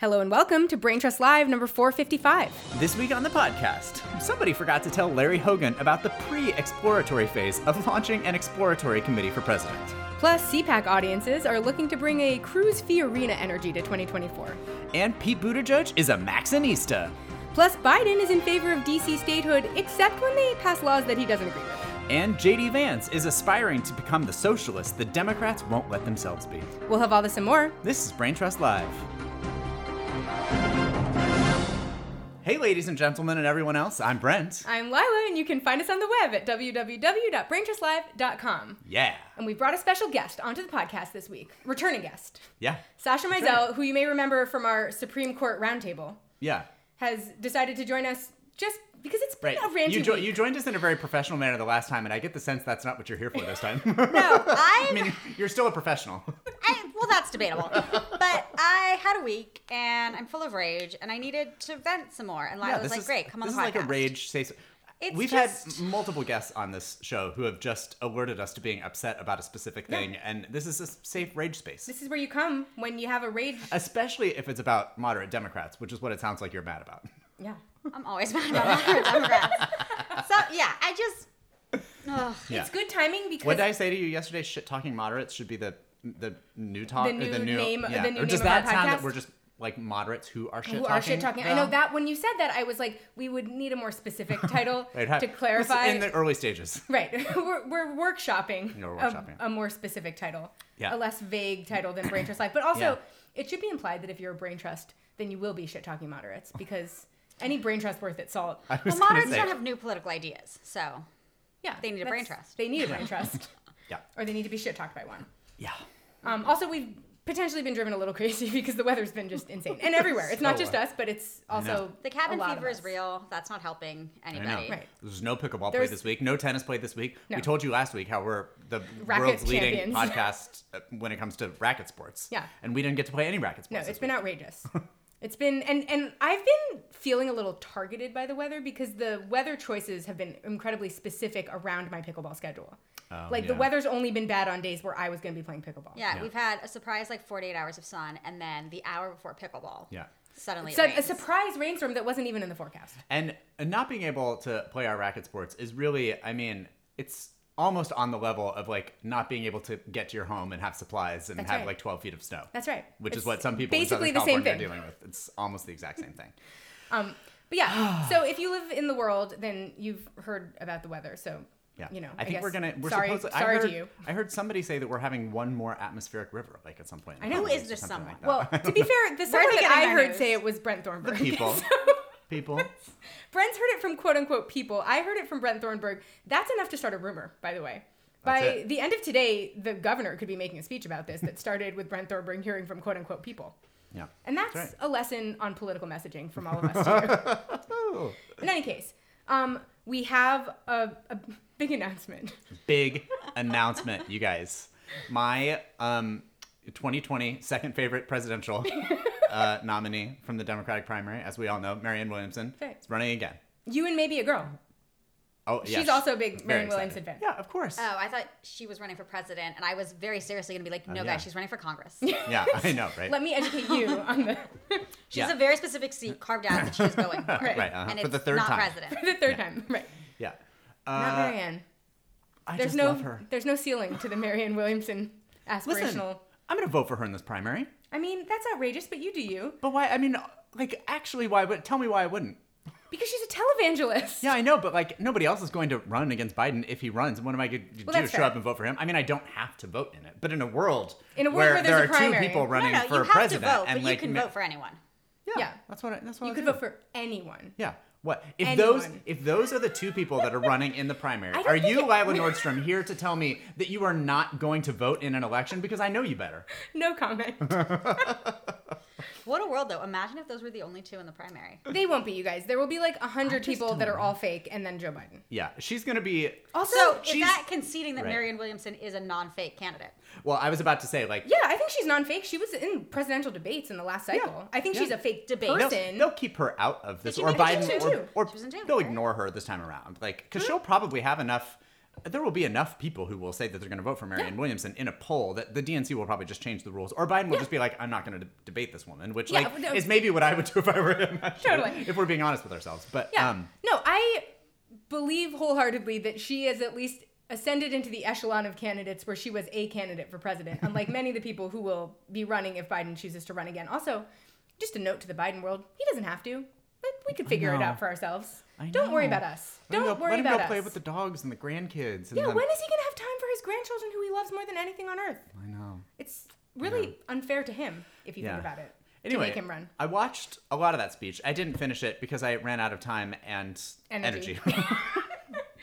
Hello and welcome to Brain Trust Live number 455. This week on the podcast, somebody forgot to tell Larry Hogan about the pre exploratory phase of launching an exploratory committee for president. Plus, CPAC audiences are looking to bring a cruise fee arena energy to 2024. And Pete Buttigieg is a Maxxinista. Plus, Biden is in favor of DC statehood, except when they pass laws that he doesn't agree with. And JD Vance is aspiring to become the socialist the Democrats won't let themselves be. We'll have all this and more. This is Brain Trust Live. Hey, ladies and gentlemen, and everyone else, I'm Brent. I'm Lila, and you can find us on the web at www.braintrustlive.com. Yeah. And we brought a special guest onto the podcast this week, returning guest. Yeah. Sasha That's Mizell, right. who you may remember from our Supreme Court roundtable, Yeah. has decided to join us just because it's been Right. a ranty You, jo- week. you joined us in a very professional manner the last time, and I get the sense that's not what you're here for this time. No, I I'm. mean, you're still a professional. I, well, that's debatable. But I had a week and I'm full of rage and I needed to vent some more. And Lila was like, is, "Great, come on this the is like a rage safe. It's We've just- had multiple guests on this show who have just alerted us to being upset about a specific thing, and this is a safe rage space. this is where you come when you have a rage. Especially if it's about moderate Democrats, which is what it sounds like you're mad about. Yeah. I'm always mad about moderate Democrats. So yeah, I just. Ugh. Yeah. It's good timing because What did I say to you yesterday? Shit talking moderates should be the the new talk. The or new name- yeah. the new or does name of our that sound that we're just like moderates who are shit who talking? are shit talking. I know that when you said that, I was like, we would need a more specific title Right, ha- to clarify. in the early stages. Right, we're, we're workshopping, Yeah, we're a- workshopping. A, more specific title, Yeah. a less vague title than Brain Trust Live. But also, Yeah. it should be implied that if you're a Brain Trust, then you will be shit talking moderates because any Brain Trust worth its salt. I was Well, gonna moderates say- don't have new political ideas, so Yeah, They need a brain trust. They need a brain trust, Yeah. or they need to be shit talked by one. Yeah. Um, also, we've potentially been driven a little crazy because the weather's been just insane, and everywhere. It's not So, just uh, us, but it's also the cabin a lot fever of is us. real. That's not helping I know. anybody. Right. There's no pickleball There's- play this week. No tennis play this week. No. We told you last week how we're the Racket world's leading champions. podcast uh, when it comes to racket sports. Yeah. And we didn't get to play any racket sports. No, sports. it's this been week. outrageous. It's been and and I've been feeling a little targeted by the weather because the weather choices have been incredibly specific around my pickleball schedule. Oh, like the weather's only been bad on days where I was going to be playing pickleball. Yeah, Yeah. we've had a surprise like 48 hours of sun, and then the hour before pickleball, Yeah. suddenly it So a surprise rainstorm that wasn't even in the forecast. And and not being able to play our racket sports is really, I mean, it's almost on the level of like not being able to get to your home and have supplies and That's have right. like 12 feet of snow. That's right. Which It's is what some people in basically Southern the same thing. are dealing with. It's almost the exact same thing. Um, but yeah, so if you live in the world, then you've heard about the weather. So Yeah. you know, I think guess- we're gonna. We're sorry, supposed. sorry I heard, to you. I heard somebody say that we're having one more atmospheric river, like at some point. I know. coming Who is weeks this someone? like. Well, to be fair, the someone that I heard news? say it was Brent Thornburg. The people, So- people. Brent's heard it from quote unquote people. I heard it from Brent Thornburg. That's enough to start a rumor, by the way. By it. the end of today, the governor could be making a speech about this that started with Brent Thornburg hearing from quote unquote people. Yeah. And that's That's right. a lesson on political messaging from all of us you. In any case, um, we have a, a big announcement. Big announcement, you guys. My um, 2020 second favorite presidential uh, nominee from the Democratic primary, as we all know, Marianne Williamson, Right. is running again. You and maybe a girl. Oh, She's also a big Very Marianne. Williamson fan. Yeah, of course. Oh, I thought she was running for president, and I was very seriously going to be like, no, Oh, yeah. guys, she's running for Congress. yeah, I know, right? Let me educate you on the, She's Yeah. a very specific seat carved out that she's going for. Right. Right, uh-huh, And for it's the third not time. president. the third time. Right. yeah. Not Uh, Marianne. I There's just no love her. there's no ceiling to the Marianne Williamson aspirational. I'm gonna vote for her in this primary. I mean, that's outrageous, but you do you. But why? I mean, like, actually, why would? Tell me why I wouldn't. Because she's a televangelist. Yeah, I know, but like nobody else is going to run against Biden if he runs. What am I going to Well, do? Show fair. up and vote for him? I mean, I don't have to vote in it, but in a world In a world where, where there are two primary. people No, running no, no, for you have president, to vote, and but like you can ma- vote for anyone. Yeah, Yeah. that's what I, that's what You I'll could do. vote for anyone. Yeah. What if Anyone. those if those are the two people that are running in the primary? Are you, it- Lila Nordstrom, here to tell me that you are not going to vote in an election? Because I know you better. No comment. What a world, though. Imagine if those were the only two in the primary. they won't be, you guys. There will be like a hundred people that are all fake, and then Joe Biden. Yeah, she's gonna be. Also, So is she's- that conceding that Right. Marianne Williamson is a non-fake candidate? Well, I was about to say like. yeah, I think she's non-fake. She was in presidential debates in the last cycle. Yeah. I think Yeah. she's a fake Debate. They'll, person. they'll keep her out of this, she or make a Biden, decision or, too? or She was in jail they'll for ignore her this time around. Like, because hmm. she'll probably have enough there will be enough people who will say that they're going to vote for Marianne Williamson in a poll that the DNC will probably just change the rules, or Biden will just be like, "I'm not going to debate this woman," which Yeah, like no. is maybe what I would do if I were him. Totally. If we're being honest with ourselves, but Yeah. um, no, I believe wholeheartedly that she has at least ascended into the echelon of candidates where she was a candidate for president, unlike many of the people who will be running if Biden chooses to run again. Also, just a note to the Biden world: he doesn't have to. But we could figure it out for ourselves. Don't worry about us. let Don't go, worry let him about go us. play with the dogs and the grandkids. And yeah, then- when is he gonna have time for his grandchildren who he loves more than anything on earth? I know. It's really unfair to him if you Yeah. think about it. Anyway, to make him run. I watched a lot of that speech. I didn't finish it because I ran out of time and Energy. energy.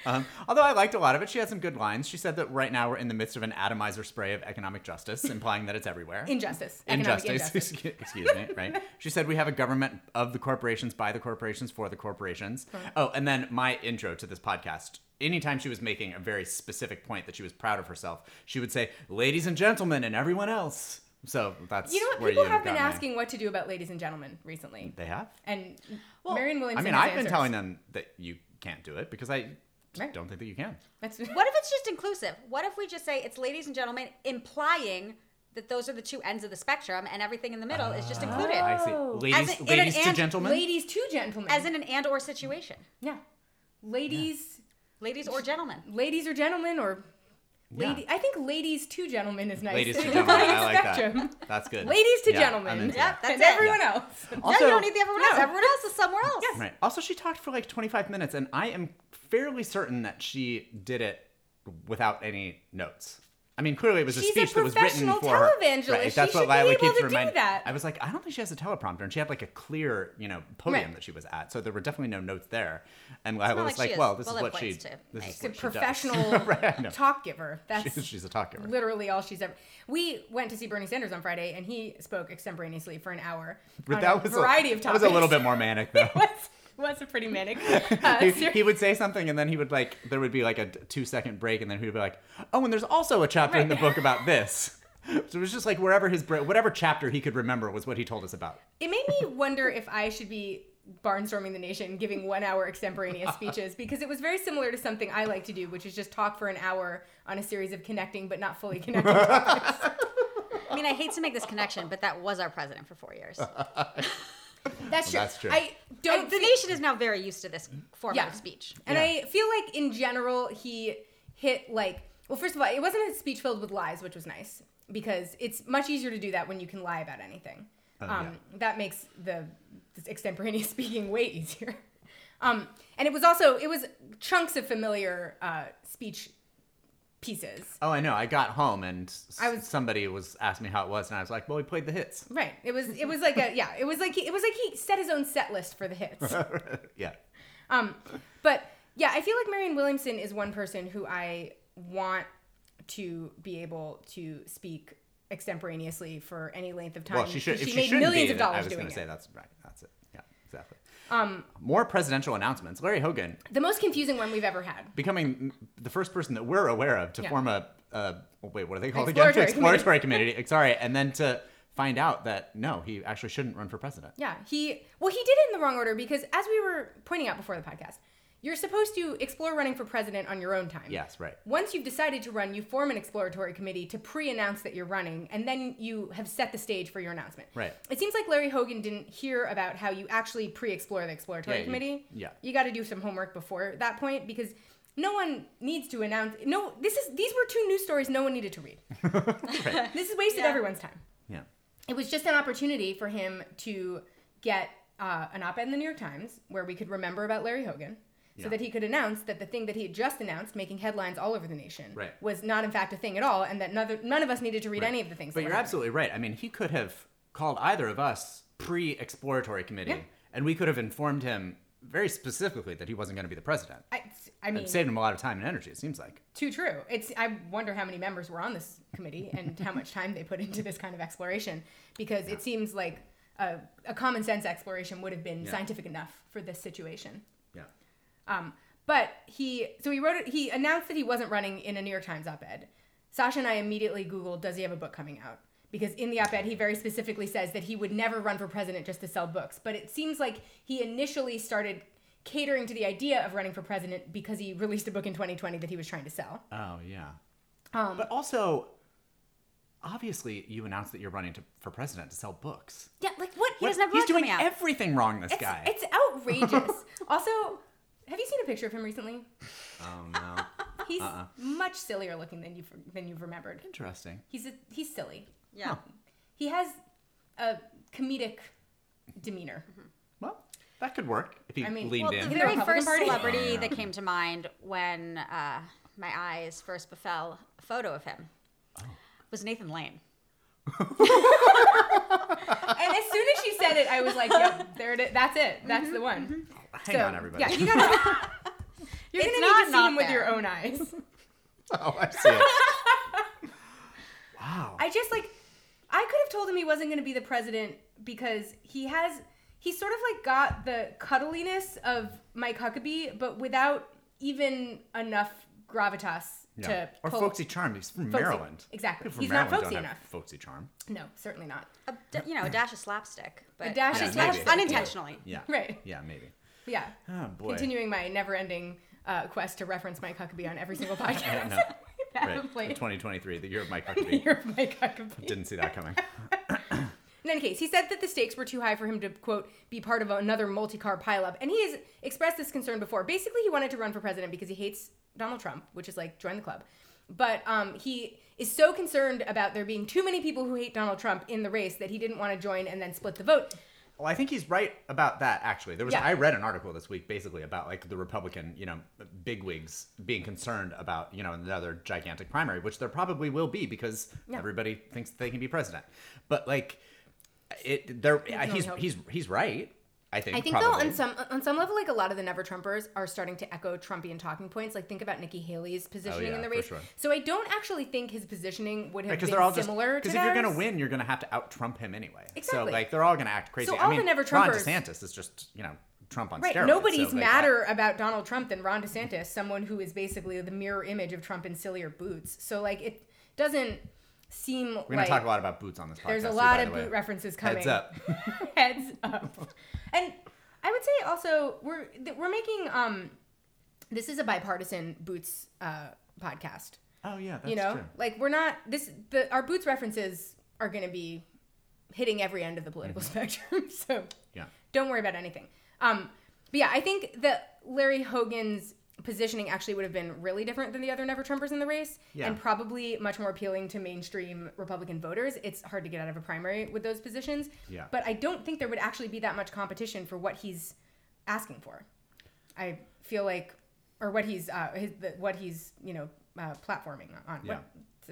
um, although I liked a lot of it, she had some good lines. She said that right now we're in the midst of an atomizer spray of economic justice, implying that it's everywhere. Injustice. Injustice, injustice. excuse me, right? She said we have a government of the corporations, by the corporations, for the corporations. Oh, and then my intro to this podcast. Anytime she was making a very specific point that she was proud of herself, she would say, "Ladies and gentlemen, and everyone else." So that's You know what? where People have been got my- asking what to do about ladies and gentlemen recently. They have. And Well, Marianne I mean, I've been answers. telling them that you can't do it because I Right. don't think that you can. That's What if it's just inclusive? What if we just say it's ladies and gentlemen, implying that those are the two ends of the spectrum and everything in the middle is just included? Oh. I see. Oh. Ladies, As in- in an ladies to ant- gentlemen. ladies to gentlemen. As in an and or situation. yeah, ladies, Ladies or gentlemen. ladies or gentlemen or Yeah. lady. I think ladies to gentlemen is nice. Ladies to gentlemen. I like spectrum. that. That's good. Ladies to Yeah, I'm gentlemen. into Yep, that. that's and it. everyone else. no, Also- you don't need the everyone else. No. Everyone else is somewhere else. Right. Also, she talked for like 25 minutes, and I am fairly certain that she did it without any notes. I mean, clearly it was a She's a speech that was written for her. Right, that's what Lila keeps reminding. that. I was like, I don't think she has a teleprompter, and she had like a clear, you know, podium Right. that she was at, so there were definitely no notes there. And Lila was like like, well, this is what she, to this make. is a what does. professional right, talk giver. That's She's, she's a talk giver. literally all she's ever. We went to see Bernie Sanders on Friday, and he spoke extemporaneously for an hour But that a was variety a, of that topics. was a little bit more manic, though. It was, was a pretty manic. Uh, he, he would say something and then he would like there would be like a two second break and then he would be like oh and there's also a chapter in the book about this so it was just like wherever his bra- whatever chapter he could remember was what he told us about It made me wonder if I should be barnstorming the nation, giving one hour extemporaneous speeches, because it was very similar to something I like to do, which is just talk for an hour on a series of connecting but not fully connected topics. I mean, I hate to make this connection, but that was our president for four years. That's true. that's true. I don't. And the feel- nation is now very used to this format Yeah. of speech. And Yeah. I feel like in general he hit like well first of all it wasn't a speech filled with lies which was nice because it's much easier to do that when you can lie about anything. Oh, um, That makes the this extemporaneous speaking way easier. Um, and it was also it was chunks of familiar uh, speech pieces. oh i know i got home and I was- somebody was asking me how it was and i was like well we played the hits Right. It was it was like a yeah it was like he, it was like he set his own set list for the hits. yeah Um, but yeah, I feel like Marianne Williamson is one person who I want to be able to speak extemporaneously for any length of time. well she should if she, made millions be, of dollars i was going to say that's right that's it yeah exactly Um, more presidential announcements. Larry hogan. the most confusing one we've ever had. becoming the first person that we're aware of to Yeah. form a, uh wait what are they called Exploratory again exploratory committee. Sorry. And then to find out that no he actually shouldn't run for president. Yeah, he well he did it in the wrong order because as we were pointing out before the podcast, you're supposed to explore running for president on your own time. yes right Once you've decided to run, you form an exploratory committee to pre-announce that you're running, and then you have set the stage for your announcement. Right. It seems like Larry Hogan didn't hear about how you actually pre-explore the exploratory Yeah, you- committee. yeah. You got to do some homework before that point because no one needs to announce. No, this is these were two news stories no one needed to read. right. This is wasted Yeah. everyone's time yeah it was just an opportunity for him to get uh, an op-ed in the New York Times where we could remember about Larry Hogan, so Yeah. that he could announce that the thing that he had just announced, making headlines all over the nation, Right. was not in fact a thing at all, and that none, none of us needed to read Right. any of the things. But that you're absolutely right. I mean, he could have called either of us pre-exploratory committee, Yeah. and we could have informed him very specifically that he wasn't going to be the president. I, I mean, It saved him a lot of time and energy. It seems like. too true. It's. I wonder how many members were on this committee and how much time they put into this kind of exploration, because it seems like a, a common sense exploration would have been Yeah. scientific enough for this situation. Yeah. Um, but he, so he wrote it, he announced that he wasn't running in a New York Times op ed. Sasha and I immediately Googled, does he have a book coming out? Because in the op ed, he very specifically says that he would never run for president just to sell books. But it seems like he initially started catering to the idea of running for president because he released a book in 2020 that he was trying to sell. Oh yeah. Um, But also, obviously, you announced that you're running to, for president to sell books. yeah, like what? He doesn't have He's book doing coming out. everything wrong. This It's, guy. it's outrageous. also, have you seen a picture of him recently? oh no. He's Uh-uh. much sillier looking than you've than you've remembered. Interesting. He's a, he's silly. Yeah. Huh. He has a comedic demeanor. Mm-hmm. Well, that could work if he I mean, leaned Well, in. the very first Party? celebrity Oh, yeah. that came to mind when uh, my eyes first befell a photo of him Oh. was Nathan Lane. And as soon as she said it, I was like, "Yep, there it is. That's it. That's mm-hmm. the one." Mm-hmm. Hang So, on, everybody. Yeah, you gotta. You're It's gonna not need to see not him with your own eyes. oh, I see it. wow. I just like, I could have told him he wasn't gonna be the president because he has, he sort of like got the cuddliness of Mike Huckabee, but without even enough gravitas yeah. to Or pull. folksy charm. He's from Folksy. Maryland. Exactly. From He's not Maryland folksy don't enough. have folksy charm. No, certainly not. A, d- you know, a dash of slapstick. But A dash of uninten- slapstick. Unintentionally. Yeah. Right. Yeah, maybe. Yeah. Oh boy. Continuing my never-ending uh, quest to reference Mike Huckabee on every single podcast. no. I Right. haven't played. 2023, the year of Mike The Huckabee. year of Mike Huckabee. Didn't see that coming. In any case, he said that the stakes were too high for him to, quote, be part of another multi car pileup. And he has expressed this concern before. Basically, he wanted to run for president because he hates Donald Trump, which is like, join the club. But um, he is so concerned about there being too many people who hate Donald Trump in the race that he didn't want to join and then split the vote. Well, I think he's right about that. Actually, there was Yeah. I read an article this week basically about like the Republican, you know, bigwigs being concerned about you know another gigantic primary, which there probably will be because Yeah. everybody thinks they can be president. But like, it there can uh, he's hope. he's he's right. I think. I think probably. though on some on some level, like a lot of the Never Trumpers are starting to echo Trumpian talking points. Like think about Nikki Haley's oh, positioning Oh, yeah, in the race. sure. So I don't actually think his positioning would have because been they're all similar because if you're gonna win, you're gonna have to out Trump him anyway. Exactly. So like they're all gonna act crazy. So I all mean, the Never Trumpers. Ron DeSantis is just you know Trump on Right. steroids. Nobody's so, like, madder about Donald Trump than Ron DeSantis, someone who is basically the mirror image of Trump in sillier boots. So like it doesn't seem We're gonna talk a lot about boots on this podcast. there's a lot by of way. boot references coming. Heads up. Heads up. And I would say also we're we're making um this is a bipartisan boots uh podcast. Oh yeah, that's you know, true. like we're not this the our boots references are going to be hitting every end of the political spectrum. So Yeah. don't worry about anything. Um, but yeah, I think that Larry Hogan's positioning actually would have been really different than the other Never Trumpers in the race, Yeah. and probably much more appealing to mainstream Republican voters. It's hard to get out of a primary with those positions. Yeah. But I don't think there would actually be that much competition for what he's asking for. I feel like, or what he's uh, his, the, what he's you know uh, platforming on. Yeah.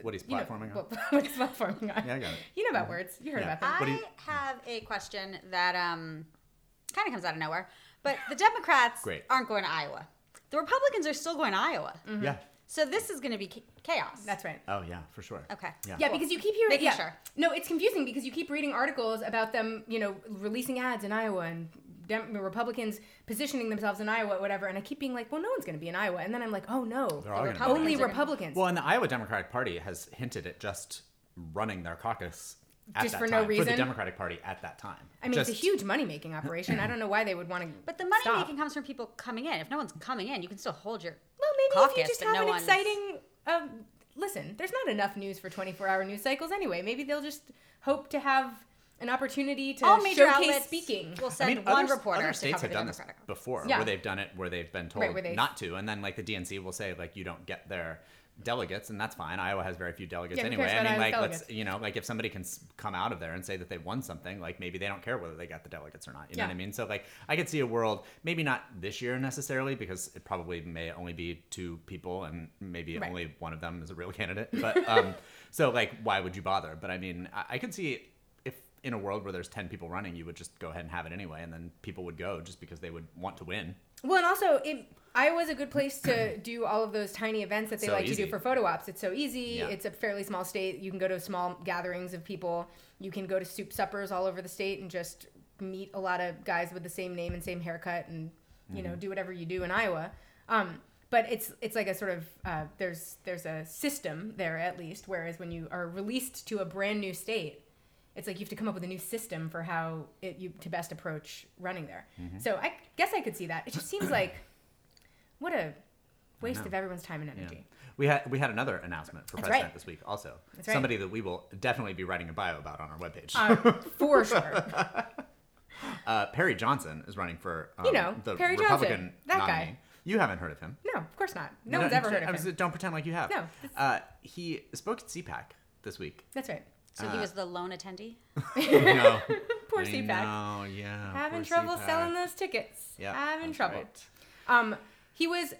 What he's you know, platforming on? What, what he's platforming on. Yeah, I got it. You know about words. You heard Yeah. about them. What do I you- have a question that um, kind of comes out of nowhere, but the Democrats Great. aren't going to Iowa. The Republicans are still going to Iowa. Mm-hmm. Yeah. So this is going to be chaos. That's right. Oh yeah, for sure. Okay. Yeah. Yeah, because you keep hearing. Making yeah. sure. No, it's confusing because you keep reading articles about them, you know, releasing ads in Iowa and Dem- Republicans positioning themselves in Iowa, whatever. And I keep being like, well, no one's going to be in Iowa. And then I'm like, oh no, They're all gonna be Republicans only Republicans. Well, and the Iowa Democratic Party has hinted at just running their caucus at Just that for no time, for the reason? Democratic Party at that time. I mean, just, it's a huge money making operation. I don't know why they would want to. But the money stop. making comes from people coming in. If no one's coming in, you can still hold your Well, maybe caucus, if you just have no an one's- exciting. Um, listen, there's not enough news for 24 hour news cycles anyway. Maybe they'll just hope to have an opportunity to all major showcase outlets speaking. will I send mean, one other, reporter other to states cover have the done this Democratic. before, Yeah. where they've done it, where they've been told Right, where not to, and then like the DNC will say like you don't get their delegates, and that's fine. Iowa has very few delegates Yeah, anyway. I mean, like let's you know, like if somebody can come out of there and say that they won something, like maybe they don't care whether they got the delegates or not. You know what I mean? So like I could see a world, maybe not this year necessarily, because it probably may only be two people, and maybe Right. only one of them is a real candidate. But um, so like why would you bother? But I mean, I, I could see if in a world where there's 10 people running, you would just go ahead and have it anyway, and then people would go just because they would want to win. Well, and also, it, Iowa's a good place to do all of those tiny events that they So like to do for photo ops. It's so easy. Yeah. It's a fairly small state. You can go to small gatherings of people. You can go to soup suppers all over the state and just meet a lot of guys with the same name and same haircut, and you Mm-hmm. know do whatever you do in Iowa. Um, but it's it's like a sort of uh, there's there's a system there at least. Whereas when you are released to a brand new state, It's like you have to come up with a new system for how it, you to best approach running there. Mm-hmm. So I guess I could see that. It just seems like what a waste of everyone's time and Yeah. energy. We had we had another announcement for That's president right. this week also. That's right. Somebody that we will definitely be writing a bio about on our webpage. Uh, for sure. Uh, Perry Johnson is running for um, You know, the Perry Republican Johnson, that guy. You haven't heard of him. No, of course not. No, one's ever heard of was- him. Don't pretend like you have. No, Uh, he spoke at CPAC this week. That's right. So he was the lone attendee. no. Poor I CPAC. know, yeah. Having trouble CPAC. selling those tickets. Yeah, Having that's trouble. right. Um, he was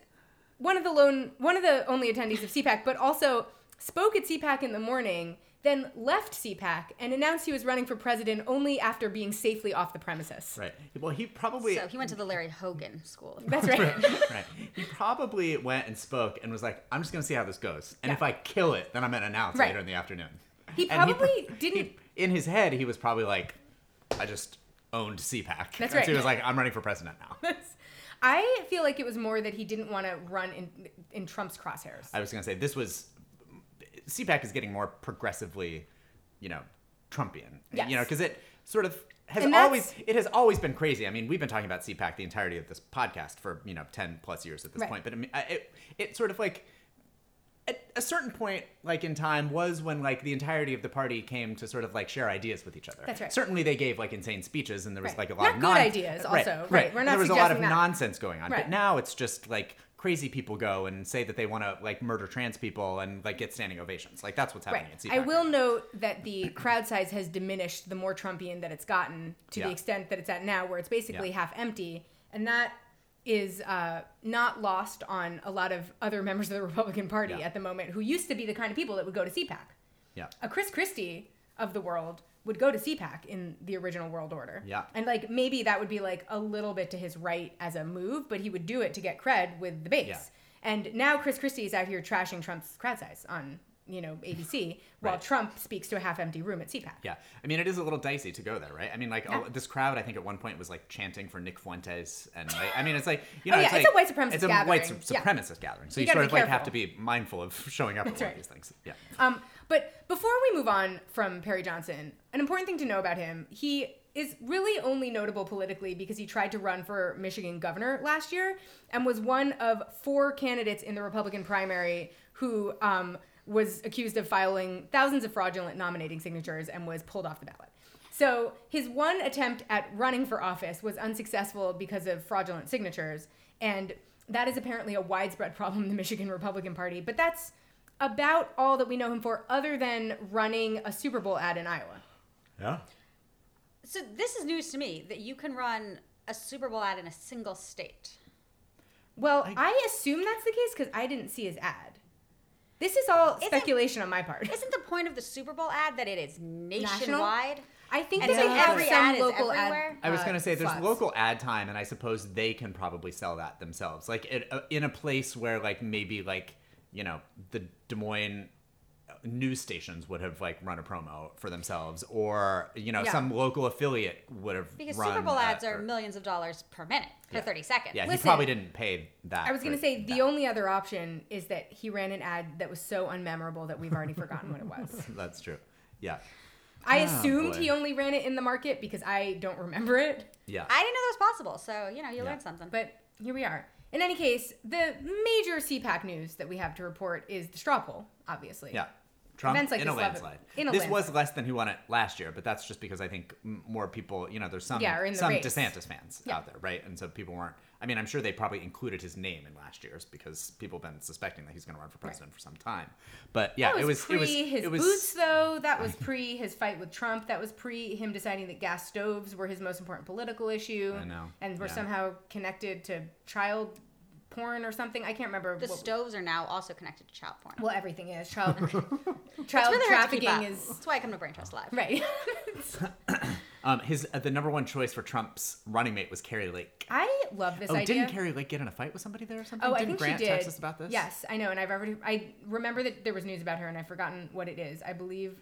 one of the lone, one of the only attendees of CPAC, but also spoke at CPAC in the morning, then left CPAC and announced he was running for president only after being safely off the premises. Right. Well, he probably. So he went to the Larry Hogan School. That's right. right. He probably went and spoke and was like, "I'm just gonna see how this goes, and Yeah. if I kill it, then I'm gonna announce Right. later in the afternoon." He probably pro- didn't- he- in his head, he was probably like, "I just owned CPAC." That's And so right. he was like, "I'm running for president now." I feel like it was more that he didn't want to run in in Trump's crosshairs. I was gonna say this was CPAC is getting more progressively, you know, Trumpian. Yes. You know, because it sort of has always it has always been crazy. I mean, we've been talking about CPAC the entirety of this podcast for you know ten plus years at this Right. point. But I mean, it it sort of like at a certain point, like in time, was when like the entirety of the party came to sort of like share ideas with each other. That's right. Certainly, they gave like insane speeches, and there was Right. like a lot Not of good non- ideas Right, also, right. right. We're And not there was a lot of that. nonsense going on, Right. but now it's just like crazy people go and say that they want to like murder trans people and like get standing ovations. Like that's what's happening Right. I will note that the crowd size has diminished the more Trumpian that it's gotten to Yeah. the extent that it's at now, where it's basically Yeah. half empty, and that is uh, not lost on a lot of other members of the Republican Party Yeah. at the moment who used to be the kind of people that would go to CPAC. Yeah. A Chris Christie of the world would go to CPAC in the original world order. Yeah. And like maybe that would be like a little bit to his right as a move, but he would do it to get cred with the base. Yeah. And now Chris Christie is out here trashing Trump's crowd size on, you know, ABC, while Trump speaks to a half empty room at CPAC. Yeah, I mean, it is a little dicey to go there, right? I mean, like Yeah. this crowd, I think at one point was like chanting for Nick Fuentes, and like, I mean, it's like you know, Oh, yeah, it's, it's a white supremacist It's a white gathering. su- Yeah. gathering, so You you, sort of be like have to be mindful of showing up at right. these things. Yeah, Um, but before we move on from Perry Johnson, an important thing to know about him, he is really only notable politically because he tried to run for Michigan governor last year and was one of four candidates in the Republican primary who um, was accused of filing thousands of fraudulent nominating signatures and was pulled off the ballot. So his one attempt at running for office was unsuccessful because of fraudulent signatures, and that is apparently a widespread problem in the Michigan Republican Party. But that's about all that we know him for, other than running a Super Bowl ad in Iowa. yeah. So this is news to me that you can run a Super Bowl ad in a single state. Well, I- I, assume that's the case because I didn't see his ad. This is all Isn't- speculation on my part. Isn't the point of the Super Bowl ad that it is nationwide? I think And that they have every some ad is local ad. I was uh, gonna say there's slots. local ad time, and I suppose they can probably sell that themselves, like it, uh, in a place where like maybe like you know the Des Moines news stations would have like run a promo for themselves, or you know Yeah. some local affiliate would have Because Super Bowl uh, ads are or- millions of dollars per minute for Yeah. 30 seconds. Yeah, he probably didn't pay that. I was going to say the only other option is that he ran an ad that was so unmemorable that we've already forgotten what it was. That's true. Yeah. I Oh, assumed boy. he only ran it in the market because I don't remember it. Yeah. I didn't know that was possible. So, you know, you Yeah. learned something. But here we are. In any case, the major CPAC news that we have to report is the straw poll, obviously. yeah. Trump Events like in a this love it. landslide. In a this landslide. was less than who won it last year, but that's just because I think more people, you know, there's some Yeah, the some race. DeSantis fans Yeah. out there, right? And so people weren't. I mean, I'm sure they probably included his name in last year's because people have been suspecting that he's going to run for president for some time. But yeah, was, it was pre it was his it was boots, though. That was pre his fight with Trump. That was pre him deciding that gas stoves were his most important political issue. I know. And were Yeah. somehow connected to child porn or something. I can't remember. the what- stoves are now also connected to child porn. well, everything is child. It's child really hard to keep trafficking is That's why I come to Brain Trust Live. right. um his uh, the number one choice for Trump's running mate was Kari Lake. I love this oh, idea. didn't Kari Lake get in a fight with somebody there or something? Oh, I didn't think Grant she did. text us about this? Yes, I know, and I've already. I remember that there was news about her, and I've forgotten what it is. I believe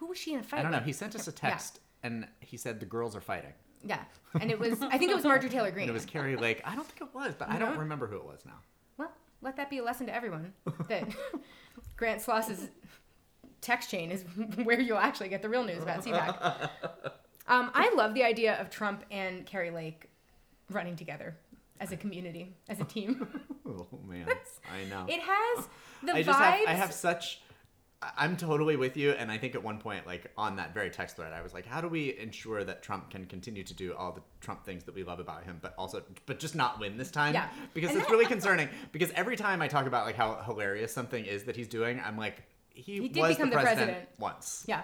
who was she in a fight? I don't know. He sent us a Yeah. text and he said the girls are fighting. Yeah, and it was. I think it was Marjorie Taylor Greene. And it was Kari Lake. I don't think it was, but I don't remember who it was now. Well, let that be a lesson to everyone that Grant Sloss's text chain is where you'll actually get the real news about CPAC. um, I love the idea of Trump and Kari Lake running together as a community, as a team. Oh man, I know. it has the I vibes. just have, I have such. I'm totally with you, and I think at one point, like on that very text thread, I was like, "How do we ensure that Trump can continue to do all the Trump things that we love about him, but also, but just not win this time?" Yeah. because And it's that- really concerning. Because every time I talk about like how hilarious something is that he's doing, I'm like, he, He did was become the the president, president. once, yeah.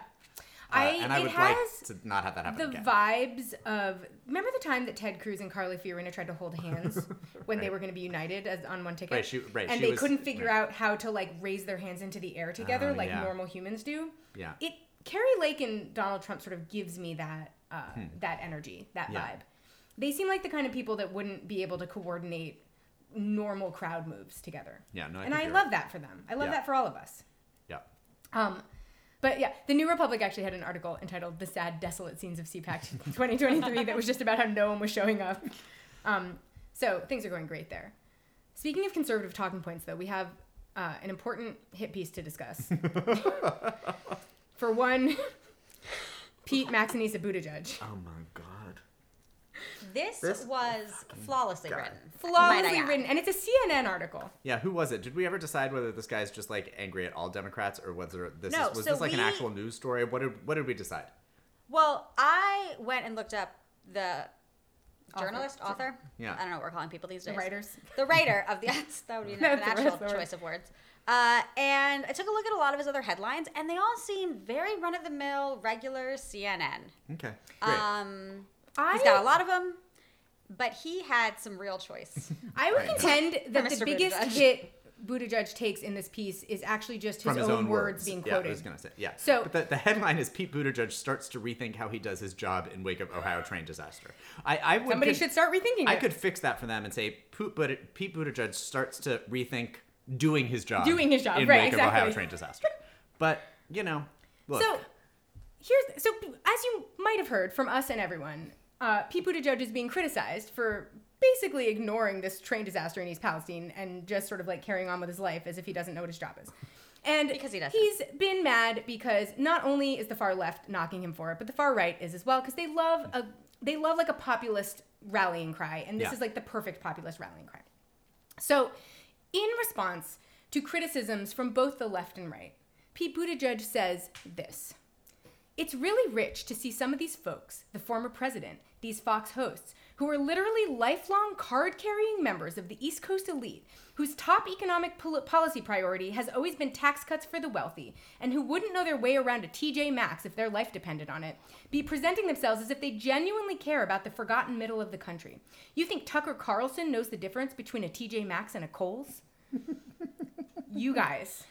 Uh, I, and I it would has like to not have that happen the again. vibes of remember the time that Ted Cruz and Carly Fiorina tried to hold hands when they were going to be united as on one ticket, Right, she- right, and they was- couldn't figure right. out how to like raise their hands into the air together Oh, like yeah. normal humans do. Yeah. It Kari Lake and Donald Trump sort of gives me that uh, that energy, that Hmm. Yeah. vibe. They seem like the kind of people that wouldn't be able to coordinate normal crowd moves together. Yeah, no, I and I love right. that for them. I love Yeah. that for all of us. yeah. Um, but yeah, the New Republic actually had an article entitled "The Sad, Desolate Scenes of CPAC 2023" that was just about how no one was showing up. Um, so things are going great there. Speaking of conservative talking points, though, we have uh, an important hit piece to discuss. For one, Pete Maxxinista Buttigieg. Oh my god. This, This- was flawlessly God. written. Flawlessly written, and it's a CNN article. Yeah, who was it? Did we ever decide whether this guy's just like angry at all Democrats, or was there this No, is, was so this like an actual news story? What did what did we decide? Well, I went and looked up the Author. journalist, author. Yeah. I don't know what we're calling people these The days. writers. The writer of the yes, that would be the That's the- actual that's the word. choice of words. Uh, and I took a look at a lot of his other headlines, and they all seem very run of the mill, regular CNN. Okay, great. Um, I, he's got a lot of them, but he had some real choice. I would contend that the Mr. biggest Buttigieg. hit Buttigieg takes in this piece is actually just his, From his own, own words, being Yeah, quoted. I was gonna say yeah. So- but the, the headline is Pete Buttigieg starts to rethink how he does his job in wake of Ohio train disaster. I, I would Somebody could- should start rethinking I it. could fix that for them and say Pete, Butt- Pete Buttigieg starts to rethink doing his job. Doing his job, in right, wake of Ohio exactly. train disaster. But you know, look. So here's so as you might have heard from us and everyone, uh, Pete Buttigieg is being criticized for basically ignoring this train disaster in East Palestine and just sort of like carrying on with his life as if he doesn't know what his job is. And Because he doesn't. he's been mad because not only is the far left knocking him for it, but the far right is as well because they love a they love like a populist rallying cry, and this Yeah. is like the perfect populist rallying cry. So, in response to criticisms from both the left and right, Pete Buttigieg says this It's really rich to see some of these folks, the former president, these Fox hosts, who are literally lifelong card carrying members of the East Coast elite, whose top economic pol- policy priority has always been tax cuts for the wealthy, and who wouldn't know their way around a TJ Maxx if their life depended on it, be presenting themselves as if they genuinely care about the forgotten middle of the country. You think Tucker Carlson knows the difference between a TJ Maxx and a Kohl's? you guys.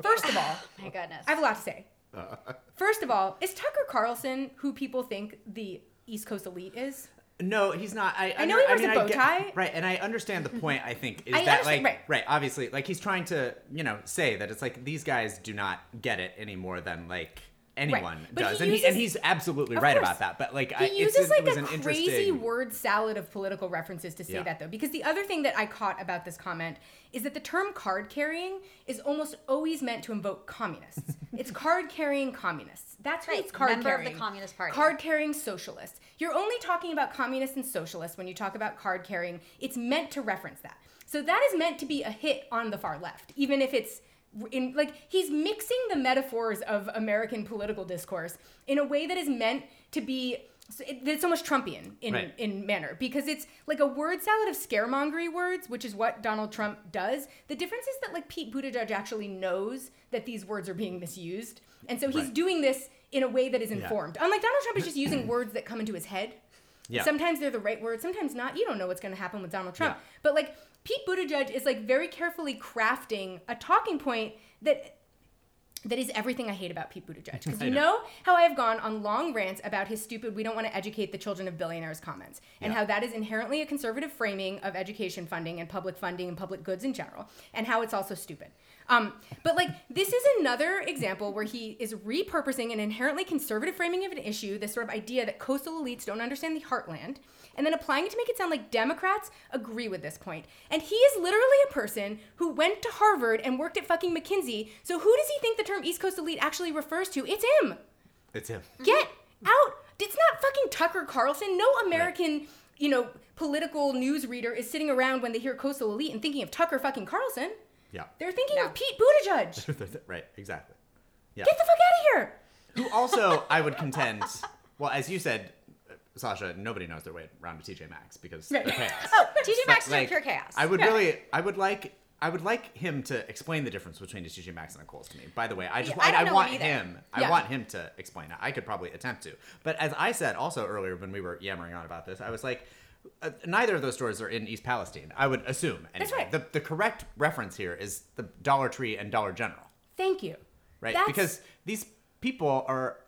First of all, My goodness. I have a lot to say. First of all, is Tucker Carlson who people think the East Coast elite is? No, he's not. I, I know he wears mean, a I bow get- tie. right? And I understand the point. I think is I that like right. Obviously, like he's trying to you know say that it's like these guys do not get it any more than like anyone But he does, and, uses- he, and he's absolutely right course. about that. But like, He I, it's uses an- like it was a an crazy interesting. word salad of political references to say Yeah. that though, because the other thing that I caught about this comment is that the term card carrying is almost always meant to invoke communists. it's card carrying communists. That's Right, it's card member of the. Communist Party. Card carrying socialists. You're only talking about communists and socialists when you talk about card carrying. It's meant to reference that. So that is meant to be a hit on the far left, even if it's in like he's mixing the metaphors of American political discourse in a way that is meant to be so it, it's almost Trumpian in Right. in manner because it's like a word salad of scaremongery words, which is what Donald Trump does. The difference is that like Pete Buttigieg actually knows that these words are being misused, and so he's Right. doing this in a way that is informed. Unlike Donald Trump is just using words that come into his head. Yeah. Sometimes they're the right words, sometimes not. You don't know what's going to happen with Donald Trump. Yeah. But like Pete Buttigieg is like very carefully crafting a talking point that that is everything I hate about Pete Buttigieg. Because you know. know how I have gone on long rants about his stupid "we don't want to educate the children of billionaires" comments, and Yeah. how that is inherently a conservative framing of education funding and public funding and public goods in general, and how it's also stupid. Um, but like this is another example where he is repurposing an inherently conservative framing of an issue, this sort of idea that coastal elites don't understand the heartland, and then applying it to make it sound like Democrats agree with this point. And he is literally a person who went to Harvard and worked at fucking McKinsey. So who does he think the term term East Coast elite actually refers to. It's him. It's him. Get out. It's not fucking Tucker Carlson. No American, you know, political news reader is sitting around when they hear coastal elite and thinking of Tucker fucking Carlson. Yeah. They're thinking No. of Pete Buttigieg. right. Exactly. Yeah. Get the fuck out of here. Who also, I would contend, well, as you said, Sasha, nobody knows their way around to TJ Maxx because they're chaos. Oh, TJ Maxx is Like, pure chaos. I would Yeah. really, I would like, I would like him to explain the difference between a TJ Maxx and a Kohl's to me. By the way, I just, Yeah, I I, I want either. him, I want him to explain it. I could probably attempt to, but as I said also earlier when we were yammering on about this, I was like. Uh, neither of those stores are in East Palestine. I would assume. Anyway. That's right. The, the correct reference here is the Dollar Tree and Dollar General Thank you. right? That's- Because these people are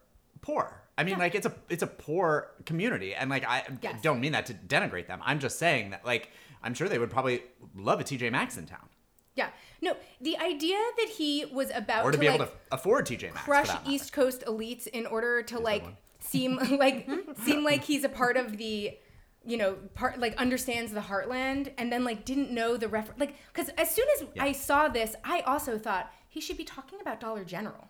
poor. I mean, like it's a it's a poor community, and like I Yes. don't mean that to denigrate them. I'm just saying that like I'm sure they would probably love a TJ Maxx in town, Yeah. No, the idea that he was about or to, to, be like able to afford TJ Maxx. crush. East Coast elites in order to like seem like seem like he's a part of the you know part like understands the heartland and then like didn't know the reference like because as soon as Yeah. I saw this I also thought he should be talking about Dollar General.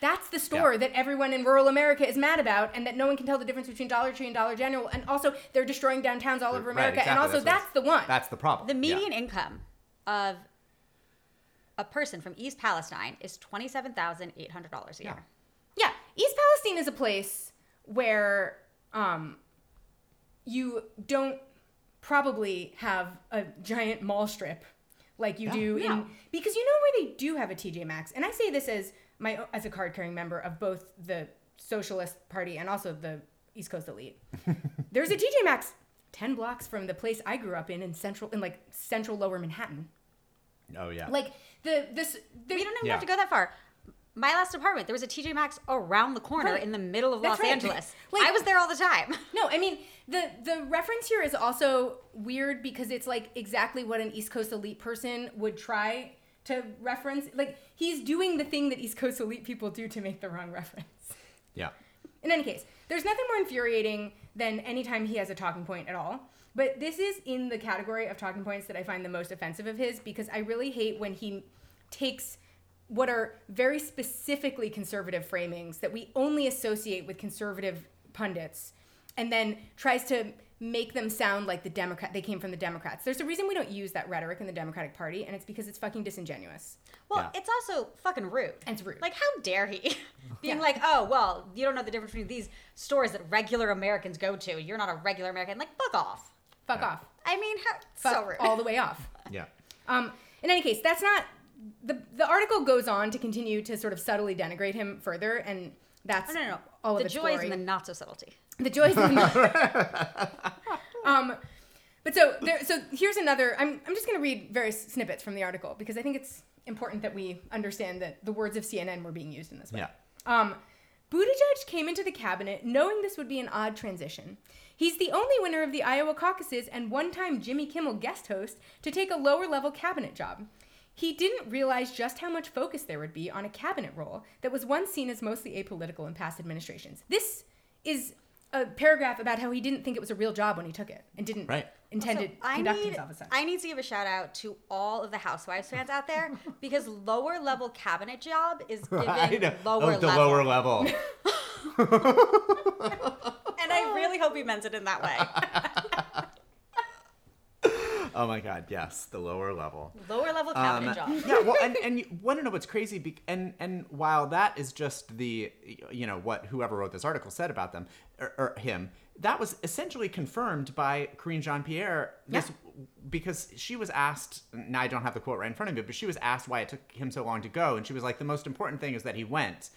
That's the store Yeah. that everyone in rural America is mad about, and that no one can tell the difference between Dollar Tree and Dollar General. And also, they're destroying downtowns all over Right, America. And also, what- that's, the one. That's the problem. The Yeah. median income of a person from East Palestine is twenty-seven thousand eight hundred dollars a year. Yeah, East Palestine is a place where um, you don't probably have a giant mall strip like you Yeah. do No. in because you know where they do have a TJ Maxx, and I say this as my as a card carrying member of both the Socialist Party and also the East Coast Elite. There's a TJ Maxx ten blocks from the place I grew up in in central in like central Lower Manhattan. Oh yeah. Like the this the, We don't even Yeah. have to go that far. My last apartment, there was a TJ Maxx around the corner Right. in the middle of That's Los right. Angeles. Like- I was there all the time. No, I mean the the reference here is also weird because it's like exactly what an East Coast elite person would try to reference. Like he's doing the thing that East Coast elite people do to make the wrong reference. yeah. In any case, there's nothing more infuriating than anytime he has a talking point at all. But this is in the category of talking points that I find the most offensive of his because I really hate when he takes what are very specifically conservative framings that we only associate with conservative pundits and then tries to make them sound like the Democrat they came from the Democrats. There's a reason we don't use that rhetoric in the Democratic Party and it's because it's fucking disingenuous. Well, Yeah. it's also fucking rude. And it's rude. Like, how dare he? Being Yeah. like, oh, well, you don't know the difference between these stores that regular Americans go to. You're not a regular American. Like, fuck off. Fuck Yeah. off. I mean, how, Fuck so rude. all the way off. Yeah. Um, in any case, that's not the the article goes on to continue to sort of subtly denigrate him further, and that's Oh, no, no, no. all of the its joys glory. and the not so subtlety. The joys and the um but so there so here's another I'm, I'm just going to read various snippets from the article because i think it's important that we understand that the words of cnn were being used in this way Yeah. um Buttigieg came into the cabinet knowing this would be an odd transition. He's the only winner of the Iowa caucuses and one time Jimmy Kimmel guest host to take a lower level cabinet job. He didn't realize just how much focus there would be on a cabinet role that was once seen as mostly apolitical in past administrations. This is a paragraph about how he didn't think it was a real job when he took it and didn't Right. intend to I conduct need, himself as such. I need to give a shout out to all of the Housewives fans out there because lower level cabinet job is I giving know. lower oh, the level. lower level. And I really hope he meant it in that way. Oh my God. Yes, the lower level. lower level cabinet Um, job. yeah, well, and, and you want to know what's crazy? Be- and and while that is just the, you know, what whoever wrote this article said about them or, or him, that was essentially confirmed by Karine Jean-Pierre. This because she was asked. Now I don't have the quote right in front of me, but she was asked why it took him so long to go, and she was like, the most important thing is that he went.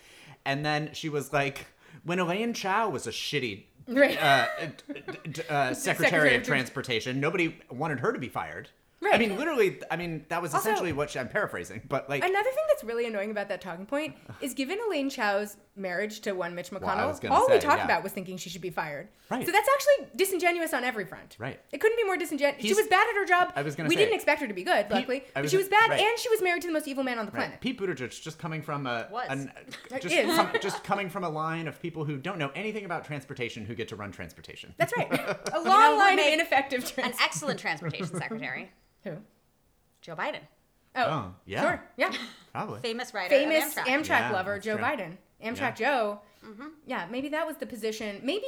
And then she was like, when Elaine Chao was a shitty. Right. Uh, d- d- uh, Secretary Secretary of of Transportation. Nobody wanted her to be fired. I mean, literally. I mean, that was Also- essentially what she, I'm paraphrasing, but like, Another thing that's really annoying about that talking point is given Elaine Chao's marriage to one Mitch McConnell, was gonna all we talked yeah. about was thinking she should be fired. Right. So that's actually disingenuous on every front. Right. It couldn't be more disingenuous. She was bad at her job. I was gonna we say- didn't expect her to be good, luckily. I but was- she was bad, right. and she was married to the most evil man on the right. planet. Pete Buttigieg just coming from a, Was. an, just, Is. com- just coming from a line of people who don't know anything about transportation who get to run transportation. That's right. A long know line of made ineffective An excellent transportation secretary, Who? Joe Biden. Oh, Oh, yeah. Sure. Yeah. Probably. famous writer, famous of Amtrak, Amtrak. Yeah, lover Joe true. Biden. Amtrak Yeah. Joe. Mm-hmm. Yeah, maybe that was the position. Maybe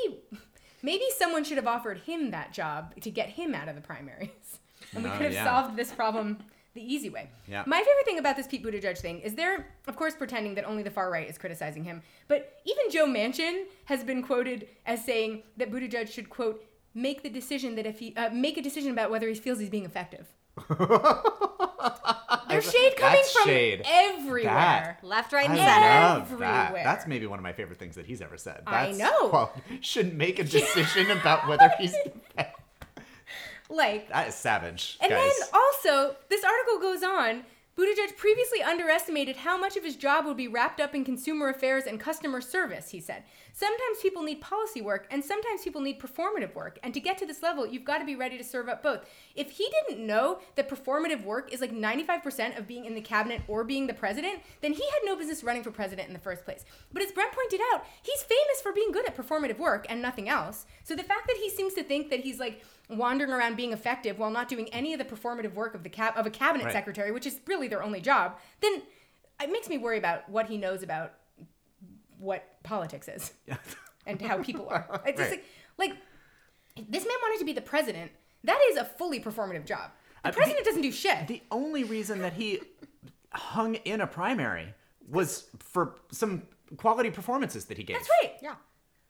maybe someone should have offered him that job to get him out of the primaries. And we Oh, could have yeah. solved this problem the easy way. Yeah. My favorite thing about this Pete Buttigieg thing is they're, of course, pretending that only the far right is criticizing him. But even Joe Manchin has been quoted as saying that Buttigieg should, quote, make the decision that if he, uh, make a decision about whether he feels he's being effective. There's shade coming That's from shade. everywhere. That- Left, right, I and center. love that. Everywhere. That's maybe one of my favorite things that he's ever said. I That's, know. Quote, should make a decision about whether he's. Like, That is savage, And guys. then also, this article goes on. Buttigieg previously underestimated how much of his job would be wrapped up in consumer affairs and customer service, he said. Sometimes people need policy work, and sometimes people need performative work. And to get to this level, you've got to be ready to serve up both. If he didn't know that performative work is like 95% of being in the cabinet or being the president, then he had no business running for president in the first place. But as Brent pointed out, he's famous for being good at performative work and nothing else. So the fact that he seems to think that he's like wandering around being effective while not doing any of the performative work of the cab- of a cabinet Right. secretary, which is really their only job, then it makes me worry about what he knows about what politics is and how people are. It's just Right. like, like this man wanted to be the president. That is a fully performative job. The Uh, the- president doesn't do shit. the only reason that he hung in a primary was for some quality performances that he gave. That's right. Yeah.